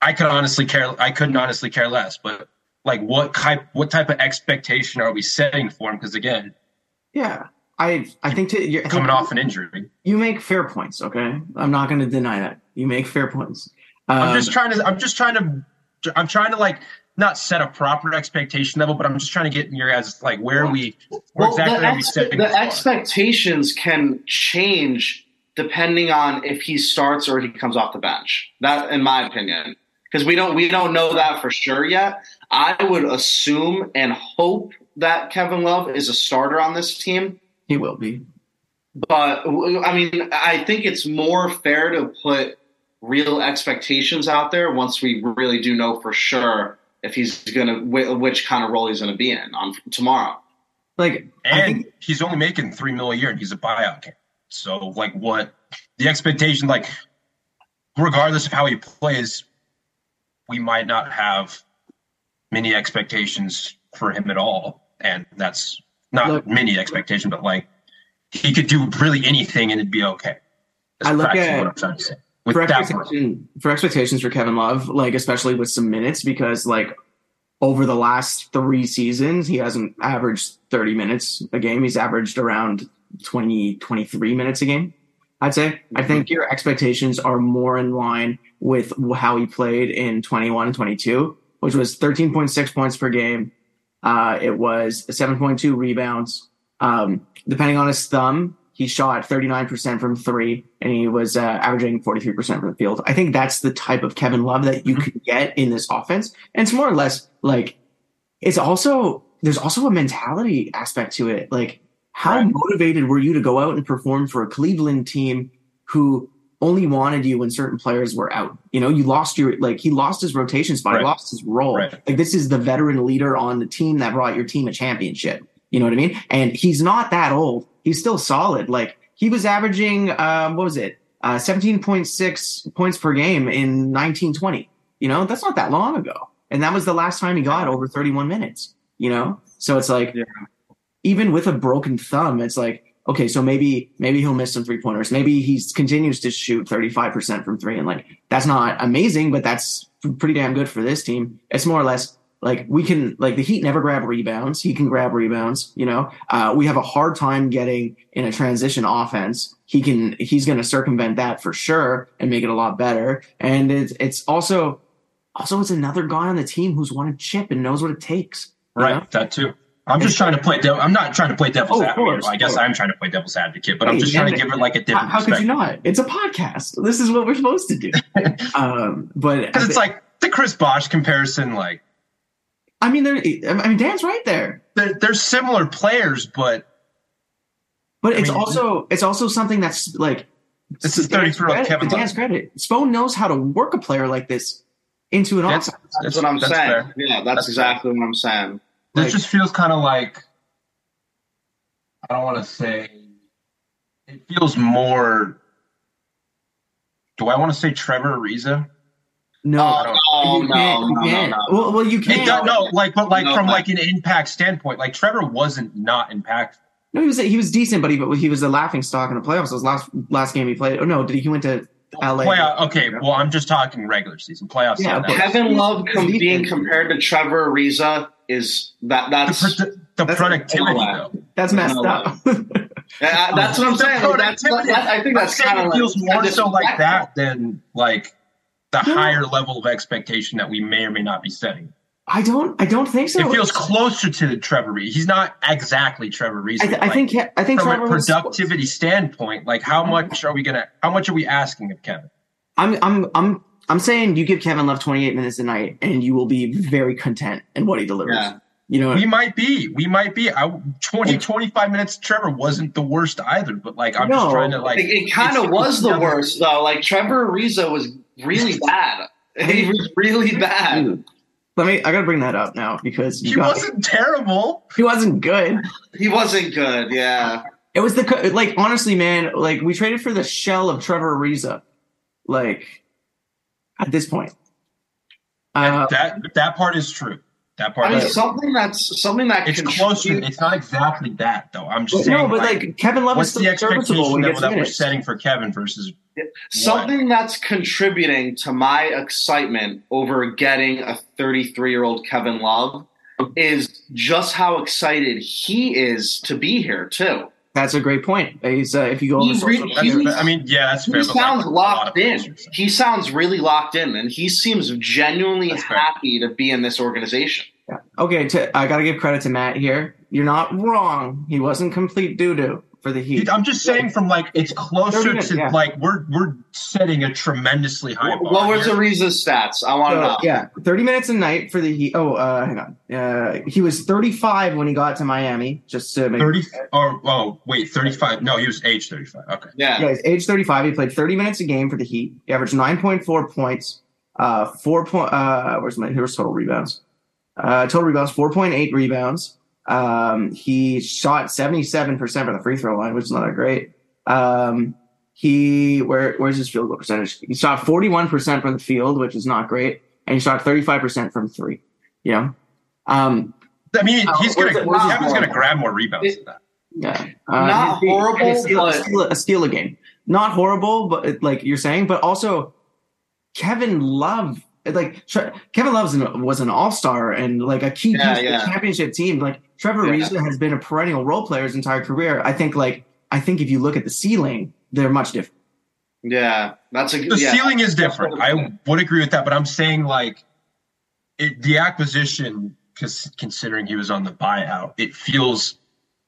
I could honestly care I couldn't honestly care less. But like what type what type of expectation are we setting for him? Because again, yeah. I I think to you're, coming off an injury. you make fair points. Okay, I'm not going to deny that you make fair points. I'm Um, just trying to. I'm just trying to. I'm trying to like not set a proper expectation level, but I'm just trying to get in your guys like where are we. Where Well, exactly the, are we ex- setting the the bar? expectations can change depending on if he starts or he comes off the bench. That, in my opinion, because we don't we don't know that for sure yet. I would assume and hope that Kevin Love is a starter on this team. he will be. But I mean, I think it's more fair to put real expectations out there once we really do know for sure if he's gonna wh- which kind of role he's gonna be in on tomorrow. Like and think he's only making three mil a year, and he's a buyout candidate. So, like, what the expectation? Like, regardless of how he plays, we might not have many expectations for him at all, and that's not Look- many expectation, but like he could do really anything and it'd be okay. That's I look at- what I'm trying to say. For expectation, for expectations for Kevin Love, like especially with some minutes, because like over the last three seasons, he hasn't averaged 30 minutes a game. He's averaged around 20, 23 minutes a game. I'd say. I think your expectations are more in line with how he played in 21 and 22, which was 13.6 points per game. Uh, it was 7.2 rebounds. Um, depending on his thumb, he shot 39% from three and he was uh, averaging 43% from the field. I think that's the type of Kevin Love that you could get in this offense. And it's more or less like, it's also, there's also a mentality aspect to it. Like, how Right. motivated were you to go out and perform for a Cleveland team who only wanted you when certain players were out? You know, you lost your, like, he lost his rotation spot, he lost his role. Right. Like, this is the veteran leader on the team that brought your team a championship. You know what I mean? And he's not that old. He's still solid. Like he was averaging, um, what was it? Uh, 17.6 points per game in 1920. You know, that's not that long ago. And that was the last time he got over 31 minutes, you know? So it's like, Yeah. even with a broken thumb, it's like, okay, so maybe, maybe he'll miss some three pointers. Maybe he continues to shoot 35% from three. And like, that's not amazing, but that's pretty damn good for this team. It's more or less like we can like the Heat never grab rebounds. He can grab rebounds. You know, uh, we have a hard time getting in a transition offense. He can. He's going to circumvent that for sure and make it a lot better. And it's it's also also it's another guy on the team who's won a chip and knows what it takes. Right, know? that too. I'm just trying to play. Dev- I'm not trying to play devil's Oh, advocate. course, I guess course. I'm trying to play devil's advocate, but I'm just trying to give it. like a How, different how could you not? It's a podcast. This is what we're supposed to do. [LAUGHS] um, but Because it's like the Chris Bosh comparison. Like I mean, there. I mean, Dan's right there. they're, they're similar players, but But I it's mean- also it's also something that's like This is to Dan's 33 year old credit- Kevin Dan's credit. Spone knows how to work a player like this into an That's- offense. That's, what I'm that's saying. fair. Yeah, that's, That's exactly what I'm saying. This Like- just feels kind of like I don't want to say. It feels more. Do I want to say Trevor Ariza? No, Oh, no, you oh, no, can't. no, you no, can't. no. Well, well, you can't. does, no, like, but like No, from no. like an impact standpoint, like Trevor wasn't not impactful. No, he was he was decent, but he but he was a laughing stock in the playoffs. His last last game he played. Oh no, did he, he went to LA? Playoff, okay, well, I'm just talking regular season playoffs. Yeah, Yeah, okay. Kevin Love com- being compared to Trevor Ariza is that that's the, pro- the That's- productivity though. That's messed up. [LAUGHS] Yeah, that's what I'm saying. Like, that's, productivity. that, I think I'm that's kind of it like, feels more so like that than like the No. higher level of expectation that we may or may not be setting. I don't. I don't think so. It feels closer to Trevor Ariza. He's not exactly Trevor Ariza. I, th- I think. I think from Trevor a was- productivity standpoint, like how mm-hmm. much are we gonna? How much are we asking of Kevin? I'm. I'm. I'm. I'm saying you give Kevin Love 28 minutes a night, and you will be very content in what he delivers. Yeah. You know. We might be. We might be. I 20, 25 minutes. Trevor wasn't the worst either, but like I'm just trying to like. It, it kind of was the never- worst though. Like Trevor Ariza was really [LAUGHS] bad. He [LAUGHS] was really bad. Dude, Let me. I gotta bring that up now because you He got, wasn't terrible. he wasn't good. He wasn't good. Yeah. It was the like honestly, man. Like we traded for the shell of Trevor Ariza. Like at this point, uh, that that part is true. That part I mean, is. something that's something that It's contributes- closer. It's not exactly that though. I'm just but saying. no, but like, like Kevin Love is still the serviceable expectation that, that we're setting for Kevin versus Something that's contributing to my excitement over getting a 33 year old Kevin Love is just how excited he is to be here too. That's a great point. He's uh, if you go He over re- social That's- He's- I mean, yeah, that's fair. He but, like, sounds locked of players in. He sounds really locked in, and he seems genuinely That's fair. happy to be in this organization. Yeah. Okay, to, I got to give credit to Matt here. You're not wrong. He wasn't complete doo doo for the Heat. I'm just saying, from like it's closer minutes, to yeah. like we're we're setting a tremendously high bar. What was here. Ariza's stats? I want to So, know. yeah, 30 minutes a night for the Heat. Oh, uh, hang on. Uh, he was 35 when he got to Miami. Just to make thirty? Or oh wait, thirty five? No, he was age thirty five. Okay. Yeah. Yeah, he's age 35. He played 30 minutes a game for the Heat. He averaged 9.4 points, uh, four point. Uh, where's my here's total rebounds? Uh, total rebounds 4.8 rebounds. Um, he shot 77 percent from the free throw line, which is not that great. Um, he where where's his field goal percentage? He shot 41 percent from the field, which is not great, and he shot 35 percent from three. You know, um, I mean, Uh, he's where's gonna it- Kevin's gonna grab more rebounds than that. Yeah, uh, Not he- he- horrible, a steal, a steal, a steal a game. Not horrible, but like you're saying, but also Kevin Love. Like Tre- Kevin Love was an, was an all star and like a key Yeah, piece yeah. of the championship team. Like Trevor Yeah. Ariza has been a perennial role player his entire career. I think like I think if you look at the ceiling, they're much different. Yeah. That's a The yeah. ceiling is different. I would agree with that, but I'm saying like it, the acquisition, because considering he was on the buyout, it feels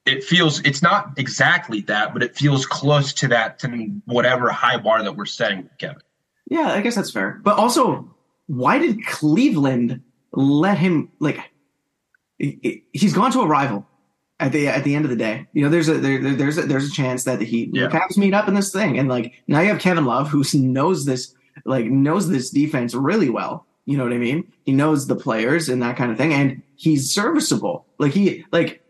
it feels it's not exactly that, but it feels close to that to whatever high bar that we're setting with Kevin. Yeah, I guess that's fair. But also, why did Cleveland let him like? he- he- He's gone to a rival at the at the end of the day. You know, there's a there, there- there's a, there's a chance that the Heat Yeah. the Cavs meet up in this thing, and like now you have Kevin Love who knows this like knows this defense really well. You know what I mean? He knows the players and that kind of thing, and he's serviceable. Like he like.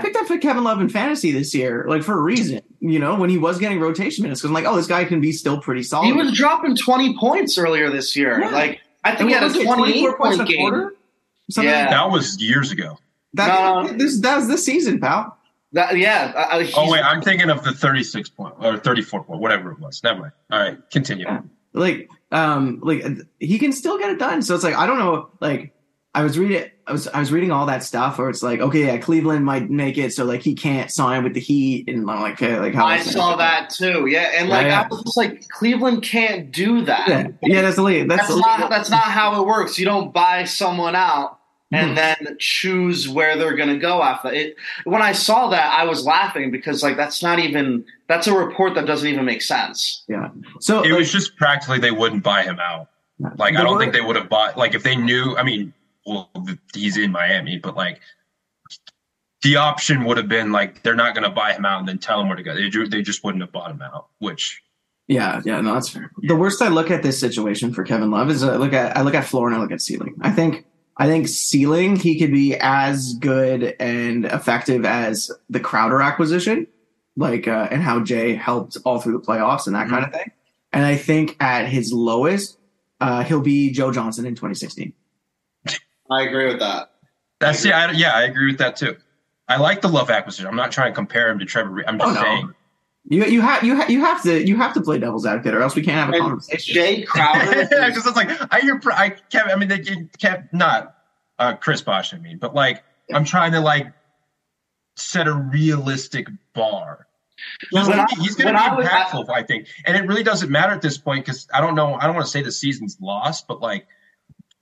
I picked up for Kevin Love in fantasy this year, like for a reason, you know, when he was getting rotation minutes, because I'm like, oh, this guy can be still pretty solid. He was dropping 20 points earlier this year. Yeah. Like, I think he had a was it, 28 24 points a game. quarter? Something Yeah. like that. That was years ago. That, No. this, that was this season, pal. That, yeah. uh, Oh wait, I'm thinking of the 36 point or 34 point, whatever it was. Never mind. All right, continue. Yeah. Like, um, like he can still get it done. So it's like I don't know. Like, I was reading, I was, I was reading all that stuff where it's like, okay, yeah, Cleveland might make it, so like he can't sign with the Heat, and I'm like, okay, like how I saw that too. Yeah. And like, Yeah, yeah. I was just like, Cleveland can't do that. Yeah, yeah, that's the league. That's, That's the not, league. that's not how it works. You don't buy someone out and Mhm. then choose where they're going to go after it. When I saw that, I was laughing because like, that's not even, that's a report that doesn't even make sense. Yeah, so It like, was just practically they wouldn't buy him out. Like I don't word- think they would have bought. Like if they knew, I mean, well, he's in Miami, but like the option would have been like they're not going to buy him out and then tell him where to go. They, they just wouldn't have bought him out. Which Yeah, yeah, no, that's fair. The worst I look at this situation for Kevin Love is I look at I look at floor and I look at ceiling. I think I think ceiling he could be as good and effective as the Crowder acquisition, like uh, and how Jae helped all through the playoffs and that kind of thing. And I think at his lowest, uh, he'll be Joe Johnson in 2016. I agree with that. that's yeah, I, yeah, I agree with that too. I like the Love acquisition. I'm not trying to compare him to Trevor. Re- I'm just Oh, no. saying. You you have you ha- you have to you have to play devil's advocate or else we can't have a And conversation. Jae Crowder. [LAUGHS] Because it's like I hear I Kevin. I mean, they kept not uh, Chris Bosh. I mean, but like I'm trying to like set a realistic bar. He's gonna be, he's gonna when be I impactful, I think, and it really doesn't matter at this point because I don't know. I don't want to say the season's lost, but like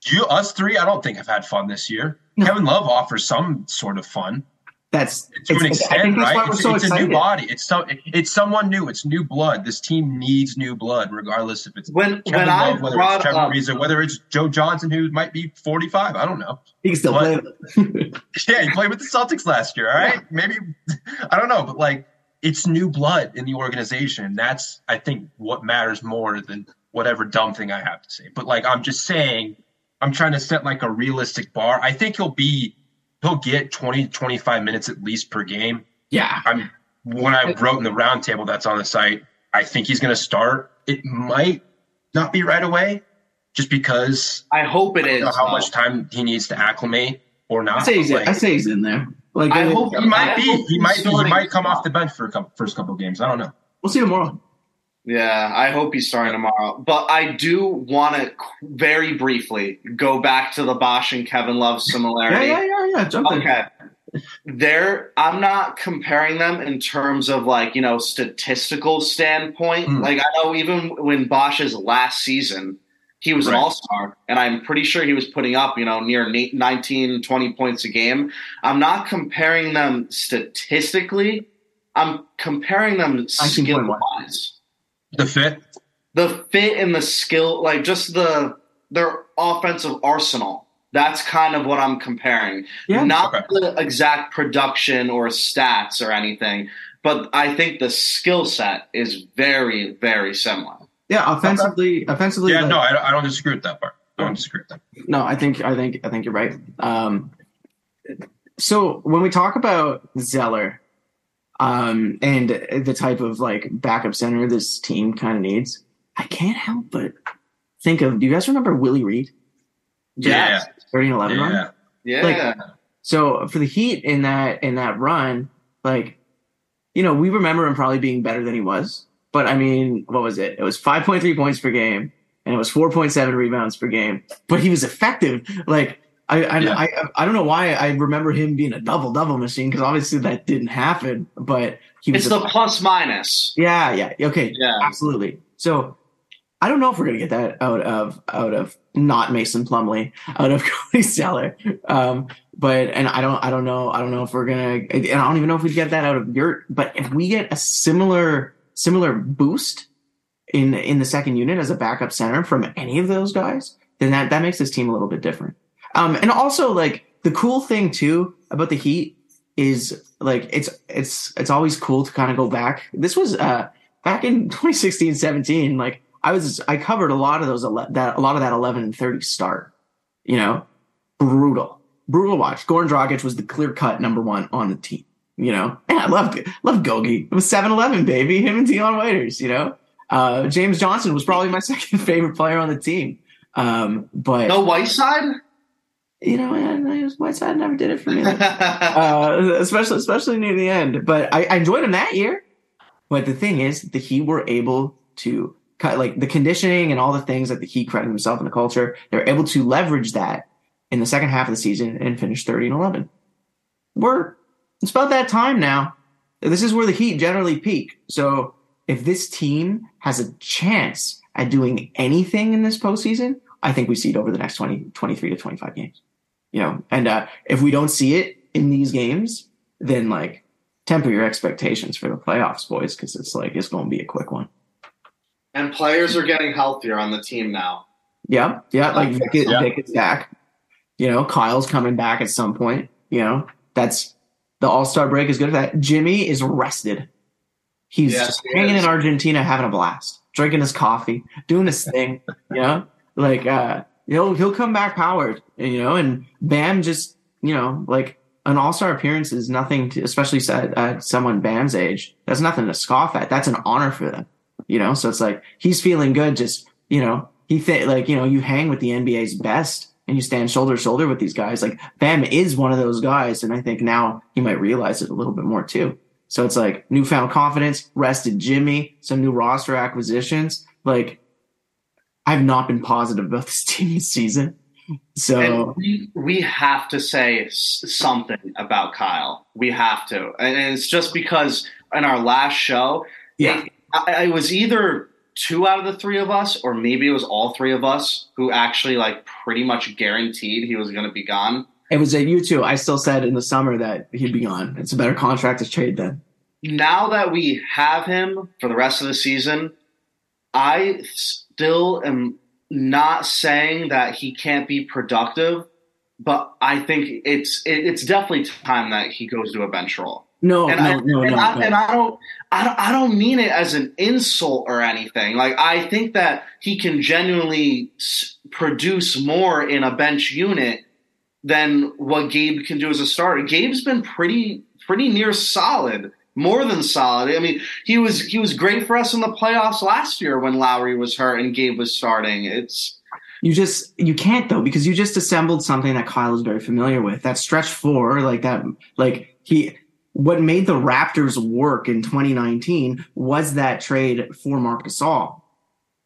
you, us three, I don't think have had fun this year. No. Kevin Love offers some sort of fun That's to an extent, think that's why right? It's, so it's a new body. It's some. It's someone new. It's new blood. This team needs new blood, regardless if it's when Kevin when I Love, whether it's Trevor up, Ariza, whether it's Joe Johnson, who might be 45. I don't know. He can still What? play. [LAUGHS] Yeah, he played with the Celtics last year. All right, maybe [LAUGHS] I don't know, but like it's new blood in the organization. That's I think what matters more than whatever dumb thing I have to say. But like I'm just saying, I'm trying to set like a realistic bar. I think he'll be he'll get 20 25 minutes at least per game. yeah, I'm when I wrote in the roundtable that's on the site, I think he's going to start. It might not be right away, just because I hope it I is. don't know how though. much time he needs to acclimate or not. I say he's Like, I say he's in there. Like I uh, hope he might I be. He might be. He might come off the bench for a couple, first couple games. I don't know. we'll see tomorrow. Yeah, I hope he's starting tomorrow. But I do want to very briefly go back to the Bosh and Kevin Love similarity. yeah, yeah, yeah. Jump in. Okay. they're I'm not comparing them in terms of like, you know, statistical standpoint. Mm. Like I know even when Bosh's last season, he was Right. an all-star and I'm pretty sure he was putting up, you know, near 19 20 points a game. I'm not comparing them statistically. I'm comparing them skill-wise. The fit. The fit and the skill, like just the their offensive arsenal. That's kind of what I'm comparing. Yeah. Not Okay. the exact production or stats or anything, but I think the skill set is very, very similar. Yeah, offensively, offensively. Yeah, like- no, I don't, I don't disagree with that part. I don't disagree with that. no, I think I think I think you're right. Um, so when we talk about Zeller, um, and the type of like backup center this team kind of needs, I can't help but think of. Do you guys remember Willie Reed? Yeah. 13 11 run? Yeah. Yeah. Like- So for the Heat in that in that run, like, you know, we remember him probably being better than he was. But I mean, what was it? It was 5.3 points per game, and it was 4.7 rebounds per game. But he was effective. Like I I, Yeah. I, I don't know why I remember him being a double double machine because obviously that didn't happen. But he was it's the plus minus. yeah yeah okay Yeah. absolutely. So I don't know if we're gonna get that out of out of not Mason Plumlee, out of [LAUGHS] Cody Zeller. Um, but and I don't I don't know I don't know if we're gonna and I don't even know if we get that out of Yurt. But if we get a similar similar boost in in the second unit as a backup center from any of those guys, then that that makes this team a little bit different. Um, and also like the cool thing too about the Heat is like it's it's it's always cool to kind of go back. This was uh back in [LAUGHS] 2016 17 like I was I covered a lot of those ele- that a lot of that 11 and 30 start. You know, brutal. Brutal watch. Goran Dragic was the clear cut number 1 on the team, you know. And [LAUGHS] I love love Gogi. It was 7-11 baby, him and Dion Waiters, you know. Uh James Johnson was probably my [LAUGHS] second favorite player on the team. Um but No Whiteside? You know, man, Whiteside never did it for me. [LAUGHS] uh, especially especially near the end. But I, I enjoyed him that year. But the thing is, the Heat were able to cut like the conditioning and all the things that the Heat credit himself in the culture. They're able to leverage that in the second half of the season and finish thirty and eleven. We're it's about that time now. This is where the Heat generally peak. So if this team has a chance at doing anything in this postseason, I think we see it over the next 20, 23 to 25 games. You know, and uh, if we don't see it in these games, then like temper your expectations for the playoffs, boys, because it's like it's going to be a quick one. and players are getting healthier on the team now. Yeah, yeah, like Vic, is- Yeah. Vic is back. You know, Kyle's coming back at some point. You know, that's the All Star break is good for that. Jimmy is rested. He's just hanging is. in Argentina, having a blast, drinking his coffee, doing his thing. You know, like uh, he'll he'll come back powered. You know, and Bam just you know like an All Star appearance is nothing, to, especially at, at someone Bam's age. That's nothing to scoff at. That's an honor for them. You know, so it's like he's feeling good. Just you know, he th- like you know you hang with the NBA's best and you stand shoulder to shoulder with these guys. Like Bam is one of those guys, and I think now he might realize it a little bit more too. So it's like newfound confidence, rested Jimmy, some new roster acquisitions. Like I've not been positive about this [LAUGHS] team this season. So we, we have to say something about Kyle. We have to. And it's just because in our last show, yeah, it, I, it was either two out of the three of us, or maybe it was all three of us who actually like pretty much guaranteed he was going to be gone. it was at you too. I still said in the summer that he'd be gone. It's a better contract to trade then. Now that we have him for the rest of the season, I still am not saying that he can't be productive, but I think it's it, it's definitely time that he goes to a bench role. No, and no, I, no, and, no, I, no. and I don't, I don't, I don't mean it as an insult or anything. Like I think that he can genuinely s- produce more in a bench unit than what Gabe can do as a starter. Gabe's been pretty, pretty near solid, more than solid. I mean, he was he was great for us in the playoffs last year when Lowry was hurt and Gabe was starting. It's You just you can't though because you just assembled something that Kyle is very familiar with. That stretch four, like that, like he. What made the Raptors work in 2019 was that trade for Marc Gasol.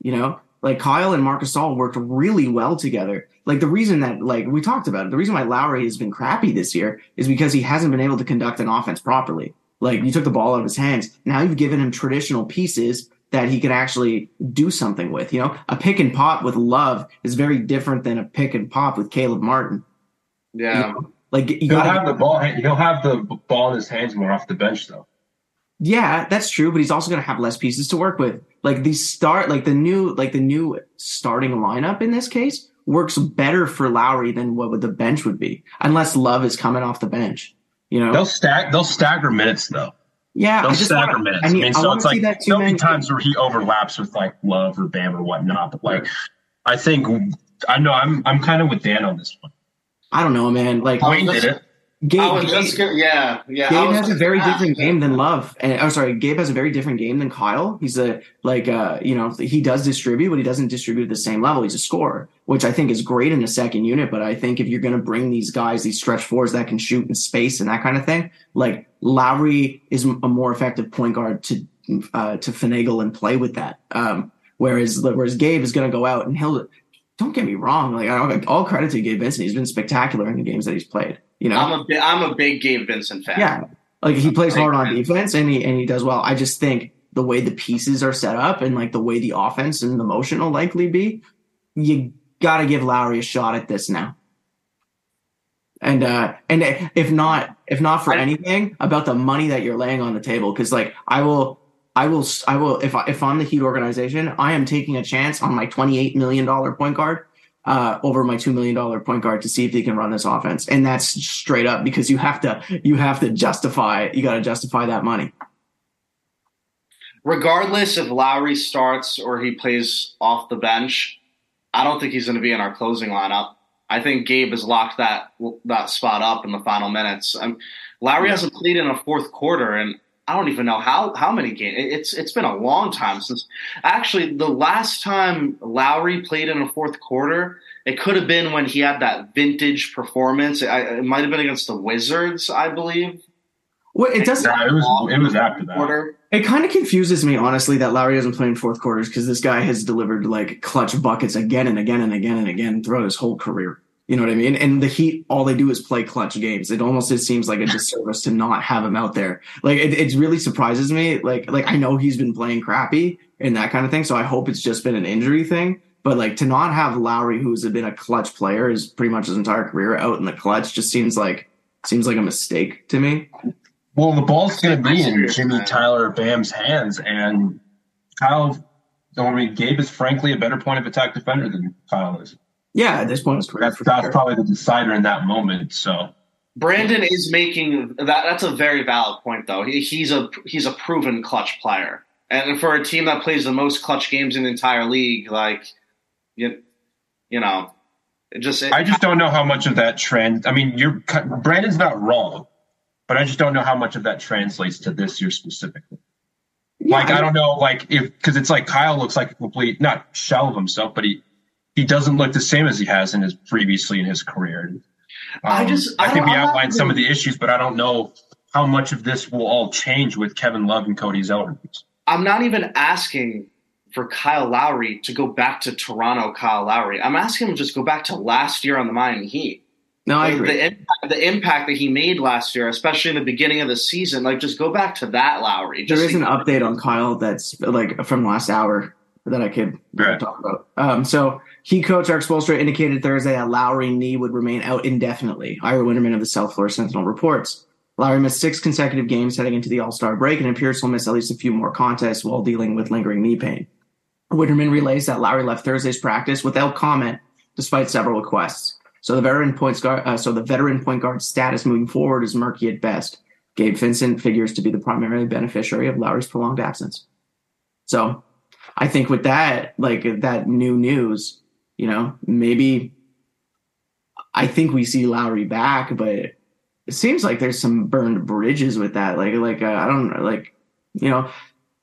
You know, like Kyle and Marc Gasol worked really well together. like the reason that like we talked about it, the reason why Lowry has been crappy this year is because he hasn't been able to conduct an offense properly. Like you took the ball out of his hands. Now you've given him traditional pieces that he can actually do something with. You know, a pick and pop with Love is very different than a pick and pop with Caleb Martin. Yeah. You know? Like you He'll gotta have the ball. He'll have the ball in his hands more off the bench, though. Yeah, that's true, but he's also going to have less pieces to work with. Like the start, like the new, like the new starting lineup in this case works better for Lowry than what the bench would be, unless Love is coming off the bench. You know, They'll stack. They'll stagger minutes though. yeah, They'll stagger wanna, minutes. I mean, I, so want it's like that too there'll be many times where he overlaps with like Love or Bam or whatnot. But like, I think I know I'm I'm kind of with Dan on this one. I don't know, man. Like Wayne did it. Gabe, Gabe- yeah, yeah. Gabe has a very ask. different game than Love. And oh, sorry, Gabe has a very different game than Kyle. He's a like uh, you know, he does distribute, but he doesn't distribute at the same level. He's a scorer, which I think is great in the second unit. But I think if you're gonna bring these guys, these stretch fours that can shoot in space and that kind of thing, like Lowry is a more effective point guard to uh, to finagle and play with that. Um, whereas whereas Gabe is gonna go out and he'll. Don't get me wrong. Like I- all credit to Gabe Vincent, he's been spectacular in the games that he's played. You know, I'm a bi- I'm a big Gabe Vincent fan. yeah, like he plays hard on defense and he and he does well. I just think the way the pieces are set up and like the way the offense and the motion will likely be, you got to give Lowry a shot at this now. And uh and if not if not for I- anything about the money that you're laying on the table because like I will I will I will if I, if I'm the Heat organization I am taking a chance on my 28 million dollar point guard uh, over my two million dollar point guard to see if he can run this offense, and that's straight up because you have to you have to justify you got to justify that money. Regardless if Lowry starts or he plays off the bench, I don't think he's going to be in our closing lineup. I think Gabe has locked that that spot up in the final minutes. Um, Lowry hasn't played in a fourth quarter, and I don't even know how how many games. It's it's been a long time since. Actually, the last time Lowry played in a fourth quarter, it could have been when he had that vintage performance. I, it might have been against the Wizards, I believe. Well, it doesn't. No, it was it was after that. Quarter. It kind of confuses me honestly that Lowry doesn't play in fourth quarters because this guy has delivered like clutch buckets again and again and again and again throughout his whole career. You know what I mean? And the Heat, all they do is play clutch games. It almost just seems like a disservice to not have him out there. Like it, it really surprises me. Like like I know he's been playing crappy and that kind of thing, so I hope it's just been an injury thing. But like to not have Lowry, who's been a clutch player, his pretty much his entire career out in the clutch, just seems like seems like a mistake to me. Well, the ball's going to be in Jimmy. Tyler Bam's hands, and Kyle. I mean, Gabe is frankly a better point of attack defender than Kyle is. Yeah, at this point in his That's, that's sure. probably the decider in that moment. So Brandon is making that. That's a very valid point, though. He, he's a he's a proven clutch player, and for a team that plays the most clutch games in the entire league, like you, you know, it just it, I just don't know how much of that trend. I mean, you're Brandon's not wrong, but I just don't know how much of that translates to this year specifically. Yeah, like I don't know, like if because it's like Kyle looks like a complete not shell of himself, but he he doesn't look the same as he has in his previously in his career. Um, I just- I I think don't- we I'm outlined some of the issues, but I don't know how much of this will all change with Kevin Love and Cody Zeller. I'm not even asking for Kyle Lowry to go back to Toronto. Kyle Lowry. I'm asking him to just go back to last year on the Miami Heat. No, I the, agree. the impact, the impact that he made last year, especially in the beginning of the season, like just go back to that Lowry. there Just is an update on Kyle that's like from last hour that I could Right. talk about. Um, so he coach Erik Spoelstra indicated Thursday that Lowry knee would remain out indefinitely. Ira Winderman of the South Florida Sentinel reports. Lowry missed six consecutive games heading into the All Star break and appears he'll miss at least a few more contests while dealing with lingering knee pain. Winterman relays that Lowry left Thursday's practice without comment, despite several requests. So the veteran point guard, uh, so the veteran point guard status moving forward is murky at best. Gabe Vincent figures to be the primary beneficiary of Lowry's prolonged absence. So I think with that, like that new news, you know, maybe I think we see Lowry back, but it seems like there's some burned bridges with that. Like, like uh, I don't know, like you know,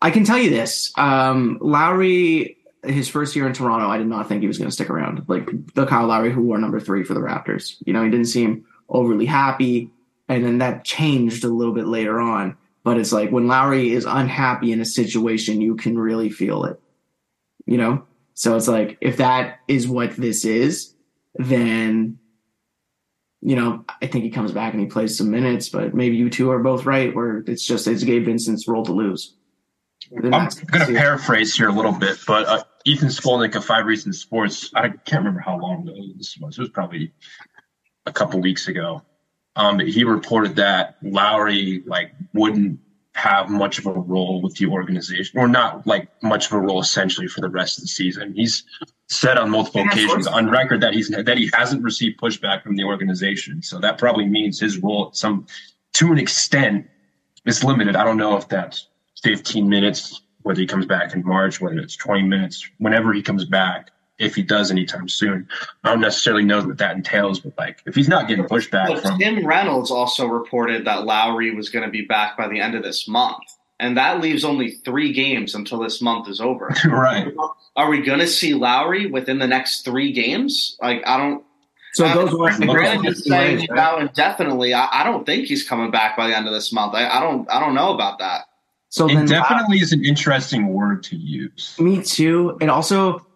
I can tell you this: um, Lowry, his first year in Toronto, I did not think he was going to stick around. Like the Kyle Lowry who wore number three for the Raptors, you know, he didn't seem overly happy, and then that changed a little bit later on. But it's like when Lowry is unhappy in a situation, you can really feel it, you know. So it's like if that is what this is, then you know, I think he comes back and he plays some minutes, but maybe you two are both right where it's just it's Gabe Vincent's role to lose. I'm going to paraphrase here a little bit, but uh, Ethan Skolnick of Five Reasons Sports, I can't remember how long ago this was. It was probably a couple weeks ago. Um, he reported that Lowry like wouldn't have much of a role with the organization, or not like much of a role essentially for the rest of the season. He's said on multiple occasions on record that he's that he hasn't received pushback from the organization. So that probably means his role, some to an extent, is limited. I don't know if that's 15 minutes, whether he comes back in March, whether it's 20 minutes, whenever he comes back if he does anytime soon. I don't necessarily know what that entails, but like if he's not getting pushback but from Tim Reynolds also reported that Lowry was going to be back by the end of this month. And that leaves only three games until this month is over. [LAUGHS] right. Are we going to see Lowry within the next three games? Like, I don't. So it goes uh, Granted, saying now indefinitely. I, I, don't think he's coming back by the end of this month. I, I don't. I don't know about that. So indefinitely is an interesting word to use. Me too. It also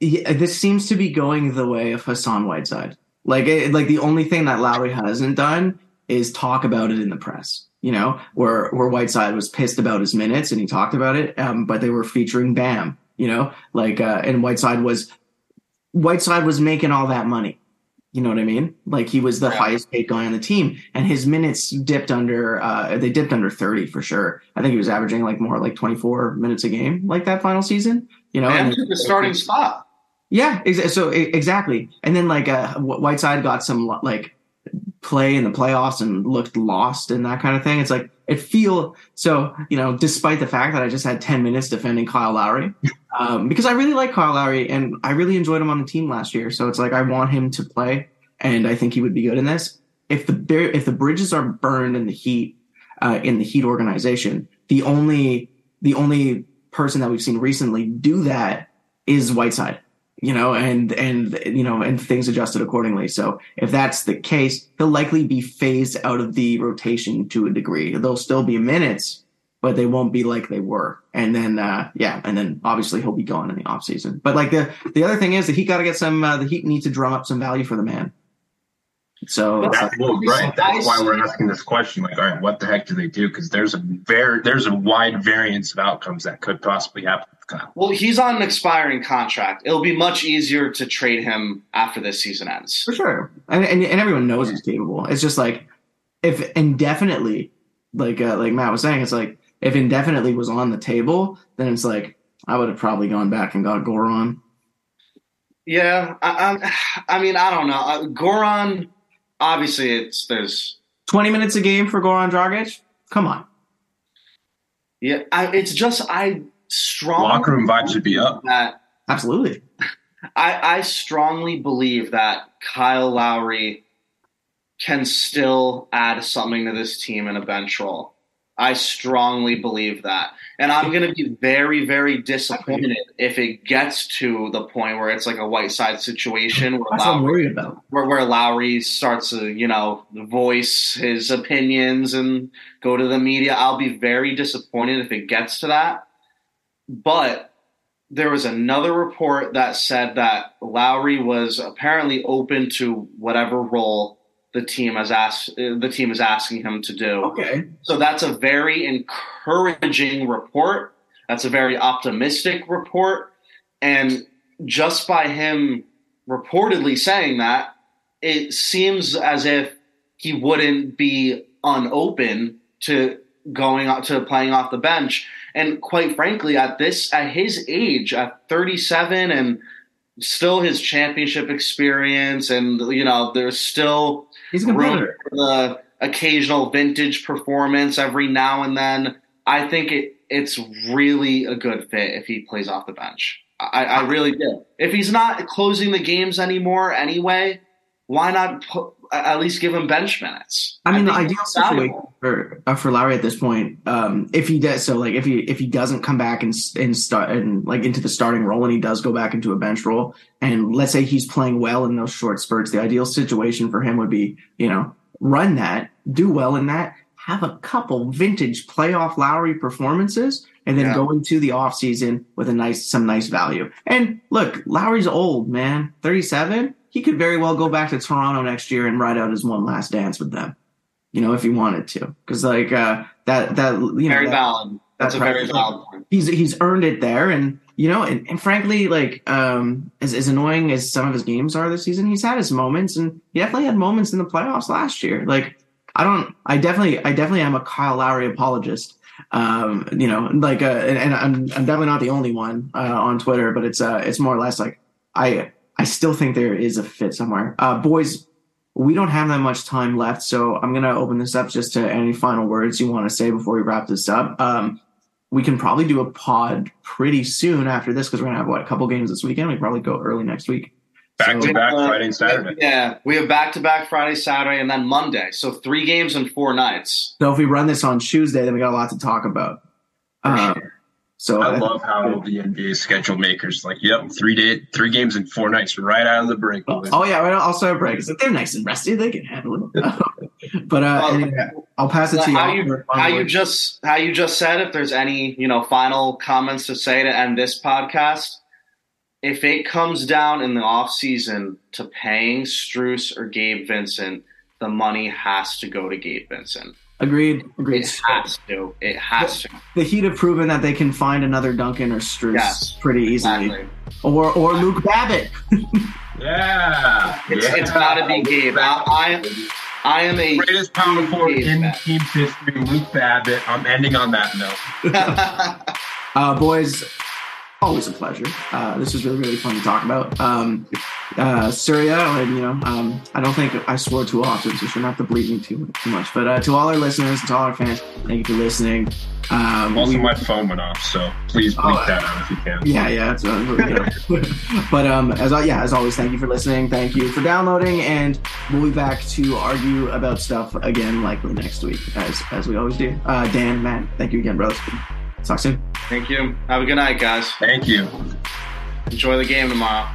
yeah, this seems to be going the way of Hassan Whiteside. Like, it, like the only thing that Lowry hasn't done is talk about it in the press. You know, where where Whiteside was pissed about his minutes and he talked about it, um, but they were featuring Bam. You know, like, uh, and Whiteside was Whiteside was making all that money. You know what I mean? Like he was the yeah. highest paid guy on the team, and his minutes dipped under. Uh, they dipped under thirty for sure. I think he was averaging like more like twenty four minutes a game, like that final season. You know, and, and the starting spot. Yeah, so exactly. And then like uh, Whiteside got some like play in the playoffs and looked lost and that kind of thing. It's like it feel so you know, despite the fact that I just had ten minutes defending Kyle Lowry, [LAUGHS] um, because I really like Kyle Lowry and I really enjoyed him on the team last year. So it's like I want him to play, and I think he would be good in this. If the if the bridges are burned in the Heat uh, in the Heat organization, the only the only person that we've seen recently do that is Whiteside you know, and and you know, and things adjusted accordingly. So if that's the case, he'll likely be phased out of the rotation to a degree. There'll still be minutes, but they won't be like they were. And then uh yeah, and then obviously he'll be gone in the off season. But like the the other thing is that he got to get some uh, the Heat need to drum up some value for the man. So uh, well, right. That's why we're asking this question. Like, all right, what the heck do they do? Because there's a very there's a wide variance of outcomes that could possibly happen. Well, he's on an expiring contract. It'll be much easier to trade him after this season ends. For sure, and and, and everyone knows he's capable. It's just like if indefinitely, like uh, like Matt was saying, it's like if indefinitely was on the table, then it's like I would have probably gone back and got Goran. Yeah, I, I, I mean, I don't know. Uh, Goran obviously it's there's 20 minutes a game for Goran Dragic. Come on. Yeah, I, it's just I strongly locker room vibes should be up. That absolutely. [LAUGHS] I, I strongly believe that Kyle Lowry can still add something to this team in a bench role. I strongly believe that. And I'm going to be very, very disappointed if it gets to the point where it's like a Whiteside situation where That's Lowry, I'm worried about. Where, where Lowry starts to, you know, voice his opinions and go to the media. I'll be very disappointed if it gets to that. But there was another report that said that Lowry was apparently open to whatever role the team has asked the team is asking him to do. Okay. So that's a very encouraging report. That's a very optimistic report. And just by him reportedly saying that, it seems as if he wouldn't be unopen to going out to playing off the bench. And quite frankly, at this at his age, at 37 and still his championship experience and you know, there's still He's a for the occasional vintage performance every now and then. I think it it's really a good fit if he plays off the bench. I, I really do. If he's not closing the games anymore anyway, why not put, at least give him bench minutes? I mean, I the ideal situation for uh, for Lowry at this point, um, if he does so, like if he if he doesn't come back and and start and like into the starting role, and he does go back into a bench role, and let's say he's playing well in those short spurts, the ideal situation for him would be, you know, run that, do well in that, have a couple vintage playoff Lowry performances, and then yeah. go into the offseason with a nice some nice value. And look, Lowry's old, man. 37 he could very well go back to Toronto next year and ride out his one last dance with them. You know, if he wanted to, because like uh, that that you know Very that- valid. That's a very valid point. he's he's earned it there and you know and, and frankly like um as, as annoying as some of his games are this season he's had his moments and he definitely had moments in the playoffs last year like i don't i definitely i definitely am a kyle lowry apologist um you know like uh and, and i'm i'm definitely not the only one uh on twitter but it's uh it's more or less like i i still think there is a fit somewhere uh boys we don't have that much time left so i'm gonna open this up just to any final words you want to say before we wrap this up um we can probably do a pod pretty soon after this because we're gonna have what a couple games this weekend. We probably go early next week. Back So- to back Uh, Friday and Saturday. Yeah, we have back to back Friday, Saturday, and then Monday. So three games in four nights. So if we run this on Tuesday, then we got a lot to talk about. For Um, sure. So I love how the NBA schedule makers like, yep, three day, three games in four nights, right out of the break. Oh yeah, right, I'll start a break. It's like they're nice and rested; they can handle it. [LAUGHS] but uh, Well, anyway, I'll pass it to you. how for you how you just how you just said if there's any you know final comments to say to end this podcast if it comes down in the off season to paying Strus or Gabe Vincent the money has to go to Gabe Vincent agreed. Agreed. it has to it has to The Heat have proven that they can find another Duncan or Strus Yes. pretty easily, exactly or or Luke Babbitt. [LAUGHS] Yeah. It's- yeah. it's gotta be Gabe. I- I am a Greatest power forward Gabe in Babbitt. team's history, Luke Babbitt. I'm ending on that note. [LAUGHS] Uh, boys, always a pleasure. Uh, this was really, really fun to talk about. Um, uh, Surya, and, you know, um, I don't think I swore too often, so you shouldn't have to bleed me too, too much. But uh, to all our listeners, and to all our fans, thank you for listening. Um, Also, we- my phone went off, so please bleep Oh, that out if you can. yeah, yeah. It's, uh, you know. [LAUGHS] but um, as yeah, as always, thank you for listening. Thank you for downloading, and we'll be back to argue about stuff again, likely next week, as as we always do. Uh, Dan, Matt, thank you again, brothers. Talk soon. thank you have a good night guys Thank you. enjoy the game tomorrow